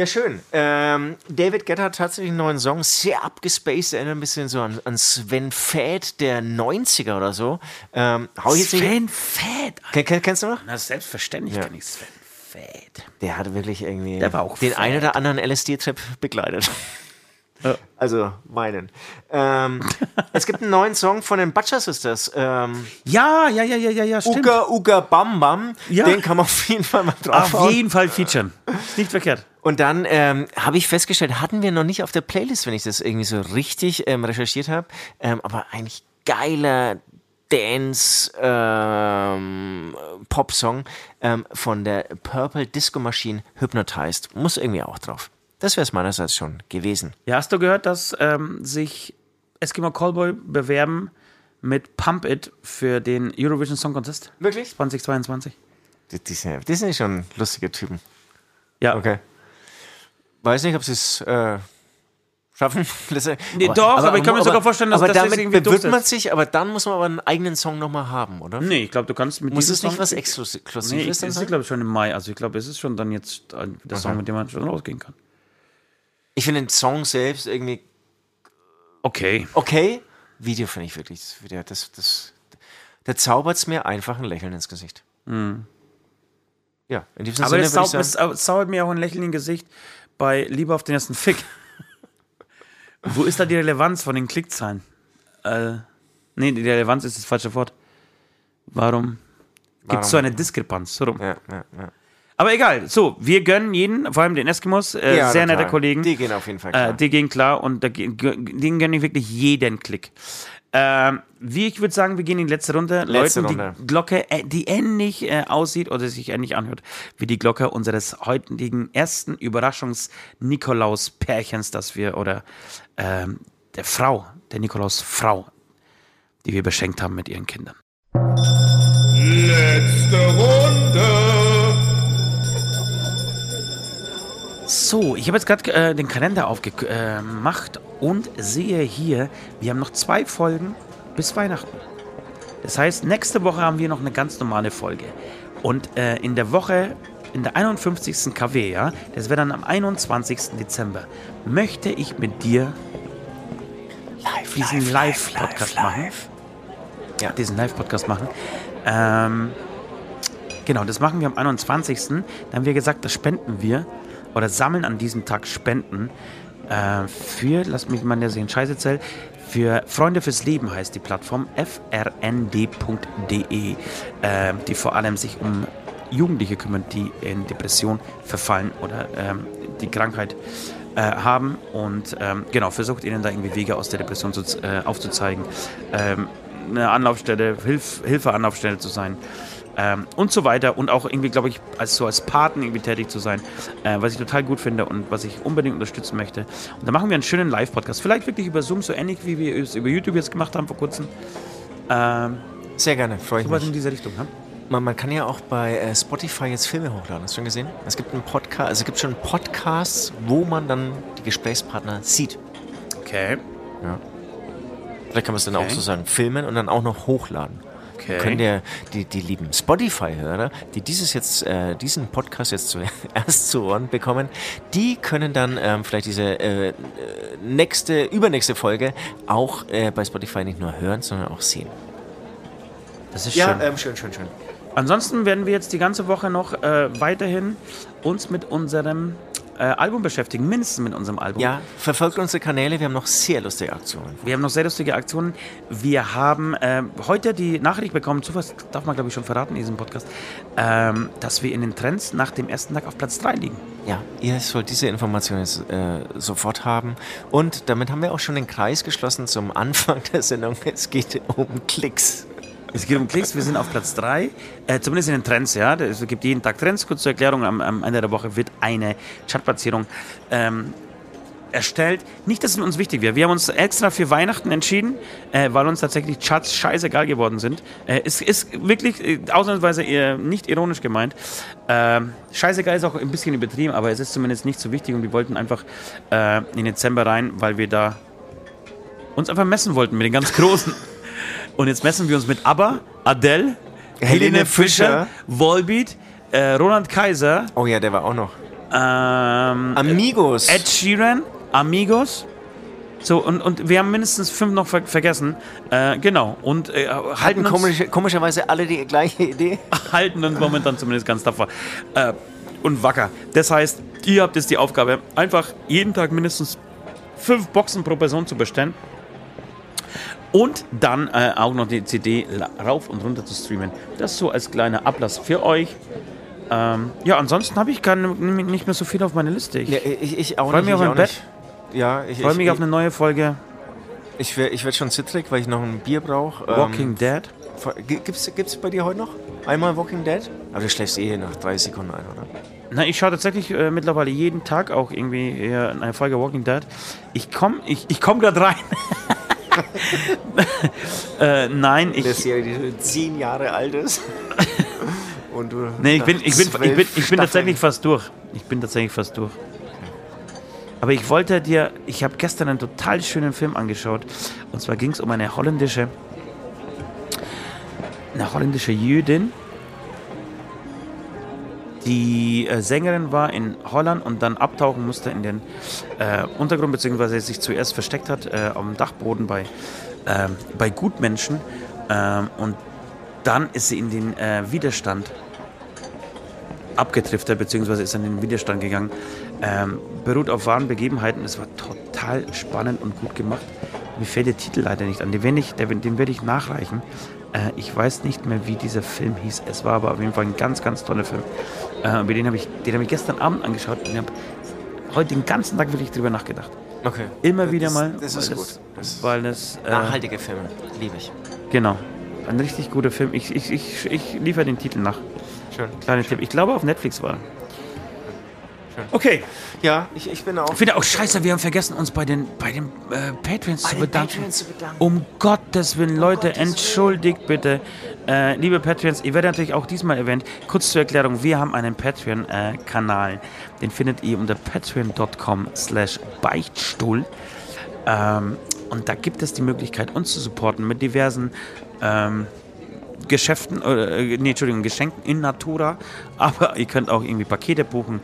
Ja, schön. Ähm, David Guetta hat tatsächlich einen neuen Song, sehr abgespaced, erinnert ein bisschen so an, an Sven Fett der 90er oder so. Ähm, hau ich jetzt. Sven Fett. Ken, ken, kennst du noch? Na, selbstverständlich Ja. kenn ich Sven Fett. Der hatte wirklich irgendwie Der war auch den fett. einen oder anderen LSD-Trip begleitet. Also meinen. Ähm, es gibt einen neuen Song von den Butcher Sisters. Ähm, Ja, ja, ja, ja, ja, ja, stimmt. Uga Uga Bam Bam. Ja. Den kann man auf jeden Fall mal Auf draufhauen. jeden Fall featuren. Ist nicht verkehrt. Und dann ähm, habe ich festgestellt, hatten wir noch nicht auf der Playlist, wenn ich das irgendwie so richtig ähm, recherchiert habe. Ähm, aber eigentlich geiler Dance ähm, Pop-Song ähm, von der Purple Disco Machine Hypnotized. Muss irgendwie auch drauf. Das wäre es meinerseits schon gewesen. Ja, hast du gehört, dass ähm, sich Eskimo Callboy bewerben mit Pump It für den Eurovision Song Contest Wirklich? 2022? Die, sind, die sind schon lustige Typen. Ja. Okay. Weiß nicht, ob sie es äh, schaffen. Das, Nee, doch, aber ich kann mir sogar vorstellen, dass aber das damit irgendwie bewirbt man sich, aber dann muss man aber einen eigenen Song nochmal haben, oder? Nee, ich glaube, du kannst mit Muss es nicht Song- was Exklusi- Nee, Exklusives es dann ist, sein? glaube ich, schon im Mai. Also ich glaube, es ist schon dann jetzt äh, der Song, mit dem man schon rausgehen kann. Ich finde den Song selbst irgendwie Okay. okay. Video finde ich wirklich, das, Video, das, das, da zaubert es mir einfach ein Lächeln ins Gesicht. Ja, in diesem Mhm. Aber Sinne es, zaubert, sagen, es zaubert mir auch ein Lächeln im Gesicht bei Liebe auf den ersten Fick. Wo ist da die Relevanz von den Klickzahlen? Äh, nee, die Relevanz ist das falsche Wort. Warum gibt es so eine Diskrepanz? So rum. ja, ja, ja. Aber egal, so, wir gönnen jeden, vor allem den Eskimos, äh, Ja, sehr total. nette Kollegen. Die gehen auf jeden Fall klar. Äh, die gehen klar und da, denen gönne ich wirklich jeden Klick. Ähm, wie ich würde sagen, wir gehen in die letzte Runde. Letzte Leuten, Runde. die Glocke, äh, die ähnlich äh, aussieht oder sich ähnlich anhört, wie die Glocke unseres heutigen ersten Überraschungs-Nikolaus-Pärchens, das wir, oder ähm, der Frau, der Nikolaus-Frau, die wir beschenkt haben mit ihren Kindern. Letzte Runde. So, ich habe jetzt gerade äh, den Kalender aufgemacht und sehe hier, wir haben noch zwei Folgen bis Weihnachten. Das heißt, nächste Woche haben wir noch eine ganz normale Folge. Und äh, in der Woche, in der 51. KW, ja, das wäre dann am 21. Dezember, möchte ich mit dir diesen Live-Podcast machen. Ja. Diesen Live-Podcast machen. Ähm, genau, das machen wir am 21. Dann haben wir gesagt, das spenden wir oder sammeln an diesem Tag Spenden äh, für, lass mich mal sehen, Scheißezell, für Freunde fürs Leben heißt die Plattform, frnd.de, äh, die vor allem sich um Jugendliche kümmern, die in Depression verfallen oder ähm, die Krankheit äh, haben. Und ähm, genau, versucht ihnen da irgendwie Wege aus der Depression zu, äh, aufzuzeigen, ähm, eine Anlaufstelle, Hilf, Hilfeanlaufstelle zu sein ähm, und so weiter und auch irgendwie, glaube ich, als so als Paten irgendwie tätig zu sein, äh, was ich total gut finde und was ich unbedingt unterstützen möchte. Und da machen wir einen schönen Live-Podcast, vielleicht wirklich über Zoom, so ähnlich wie wir es über YouTube jetzt gemacht haben vor kurzem. Ähm, Sehr gerne, freue ich sowas in mich. diese Richtung. Ne? Man, man kann ja auch bei äh, Spotify jetzt Filme hochladen. Hast du schon gesehen? Es gibt einen Podcast, also es gibt schon Podcasts, wo man dann die Gesprächspartner sieht. Okay. Vielleicht kann man es dann Okay. auch so sagen, filmen und dann auch noch hochladen. Okay. Können der, die, die lieben Spotify-Hörer, die dieses jetzt, äh, diesen Podcast jetzt zuerst zu Ohren bekommen, die können dann ähm, vielleicht diese äh, äh, nächste, übernächste Folge auch äh, bei Spotify nicht nur hören, sondern auch sehen. Das ist schön. ähm, schön, schön, schön. Ansonsten werden wir jetzt die ganze Woche noch äh, weiterhin uns mit unserem äh, Album beschäftigen, mindestens mit unserem Album. Ja, verfolgt unsere Kanäle, wir haben noch sehr lustige Aktionen. Wir haben noch sehr lustige Aktionen. Wir haben ähm, heute die Nachricht bekommen, sowas darf man glaube ich schon verraten in diesem Podcast, ähm, dass wir in den Trends nach dem ersten Tag auf Platz 3 liegen. Ja, ihr sollt diese Information jetzt äh, sofort haben. Und damit haben wir auch schon den Kreis geschlossen zum Anfang der Sendung. Es geht um Klicks. Es geht um Klicks, wir sind auf Platz 3, äh, zumindest in den Trends, ja. Es gibt jeden Tag Trends, kurz zur Erklärung, am, am Ende der Woche wird eine Chartplatzierung ähm, erstellt. Nicht, dass es uns wichtig wäre. Wir haben uns extra für Weihnachten entschieden, äh, weil uns tatsächlich Charts scheißegal geworden sind. Äh, es ist wirklich äh, ausnahmsweise eher nicht ironisch gemeint. Ähm, scheißegal ist auch ein bisschen übertrieben, aber es ist zumindest nicht so wichtig und wir wollten einfach äh, in Dezember rein, weil wir da uns einfach messen wollten mit den ganz Großen. Und jetzt messen wir uns mit ABBA, Adele, Helene Fischer, Volbeat, äh, Roland Kaiser, Oh ja, der war auch noch. ähm, Amigos. Ed Sheeran, Amigos. So, und, und wir haben mindestens fünf noch ver vergessen. Äh, genau. Und äh, halten, komisch, komischerweise alle die gleiche Idee. halten uns momentan zumindest ganz tapfer. Äh, und wacker. Das heißt, ihr habt jetzt die Aufgabe, einfach jeden Tag mindestens fünf Boxen pro Person zu bestellen. Und dann äh, auch noch die CD rauf und runter zu streamen. Das so als kleiner Ablass für euch. Ähm, ja, ansonsten habe ich gar n- nicht mehr so viel auf meiner Liste. Ich Ja, ich, ich auch Freu nicht. mich auf ich ein Bett. Ja, ich, freue ich, mich auf eine neue Folge Ich, wär- ich werde schon zittrig, weil ich noch ein Bier brauche. Walking Dead. Ähm, gibt's, gibt's bei dir heute noch? Einmal Walking Dead? Aber du schläfst eh nach drei Sekunden ein, oder? Na, ich schaue tatsächlich äh, mittlerweile jeden Tag auch irgendwie äh, eine Folge Walking Dead. Ich komme ich, ich komm gerade rein. äh, nein, ich, Serie, die schon zehn Jahre alt ist. Und du nee, ich, bin, ich, bin, ich, bin, ich bin tatsächlich fast durch. Ich bin tatsächlich fast durch. Aber ich wollte dir, ich habe gestern einen total schönen Film angeschaut. Und zwar ging es um eine holländische, eine holländische Jüdin, die äh, Sängerin war in Holland und dann abtauchen musste in den äh, Untergrund, beziehungsweise sich zuerst versteckt hat äh, am Dachboden bei, ähm, bei Gutmenschen. Ähm, und dann ist sie in den äh, Widerstand abgetriftet, beziehungsweise ist in den Widerstand gegangen. Ähm, beruht auf wahren Begebenheiten. Es war total spannend und gut gemacht. Mir fällt der Titel leider nicht an. Den werde ich, den, werde ich nachreichen. Äh, ich weiß nicht mehr, wie dieser Film hieß. Es war aber auf jeden Fall ein ganz, ganz toller Film. Äh, den habe ich, den habe ich gestern Abend angeschaut und habe heute den ganzen Tag wirklich drüber nachgedacht. Okay. Immer Das- wieder mal. Das ist gut. Das Weil es. Äh, nachhaltige Filme. Liebe ich. Genau. Ein richtig guter Film. Ich, ich, ich, ich liefere den Titel nach. Schön. Kleiner Tipp. Ich glaube, auf Netflix war. Er. Okay. Ja, ich, ich bin auch. Ich finde auch scheiße, wir haben vergessen, uns bei den, bei den äh, Patreons zu den bedanken. Patreons zu bedanken. Um Gottes Willen, Leute, Gottes Willen. entschuldigt bitte. Äh, liebe Patreons, ihr werdet natürlich auch diesmal erwähnt. Kurz zur Erklärung, wir haben einen Patreon-Kanal. Den findet ihr unter patreon.com slash Beichtstuhl. Ähm, und da gibt es die Möglichkeit, uns zu supporten mit diversen ähm, Geschäften, äh, nee, Entschuldigung, Geschenken in Natura, aber ihr könnt auch irgendwie Pakete buchen,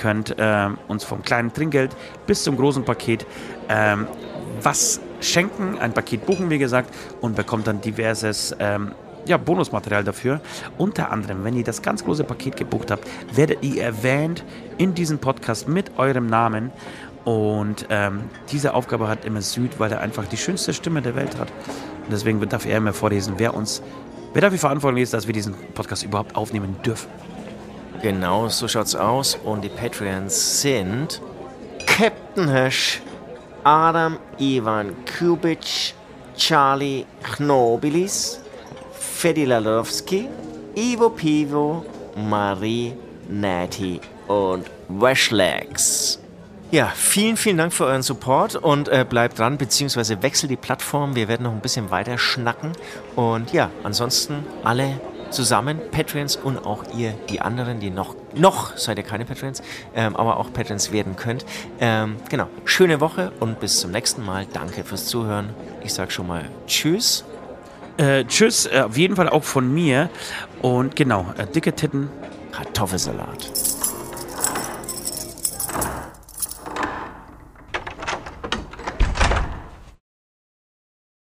könnt ähm, uns vom kleinen Trinkgeld bis zum großen Paket ähm, was schenken, ein Paket buchen, wie gesagt, und bekommt dann diverses ähm, ja, Bonusmaterial dafür. Unter anderem, wenn ihr das ganz große Paket gebucht habt, werdet ihr erwähnt in diesem Podcast mit eurem Namen. Und ähm, diese Aufgabe hat immer Süd, weil er einfach die schönste Stimme der Welt hat. Und deswegen darf er immer vorlesen, wer uns, wer dafür verantwortlich ist, dass wir diesen Podcast überhaupt aufnehmen dürfen. Genau, so schaut's aus. Und die Patreons sind Captain Hirsch, Adam Ivan Kubic, Charlie Knobilis, Fedi Lalowski, Ivo Pivo, Marie Natty und Washlegs. Ja, vielen, vielen Dank für euren Support und äh, bleibt dran, beziehungsweise wechselt die Plattform. Wir werden noch ein bisschen weiter schnacken. Und ja, ansonsten alle zusammen, Patreons und auch ihr, die anderen, die noch, noch seid ihr keine Patreons, ähm, aber auch Patreons werden könnt. Ähm, genau, schöne Woche und bis zum nächsten Mal. Danke fürs Zuhören. Ich sag schon mal Tschüss. Äh, tschüss, äh, auf jeden Fall auch von mir. Und genau, äh, dicke Titten. Kartoffelsalat.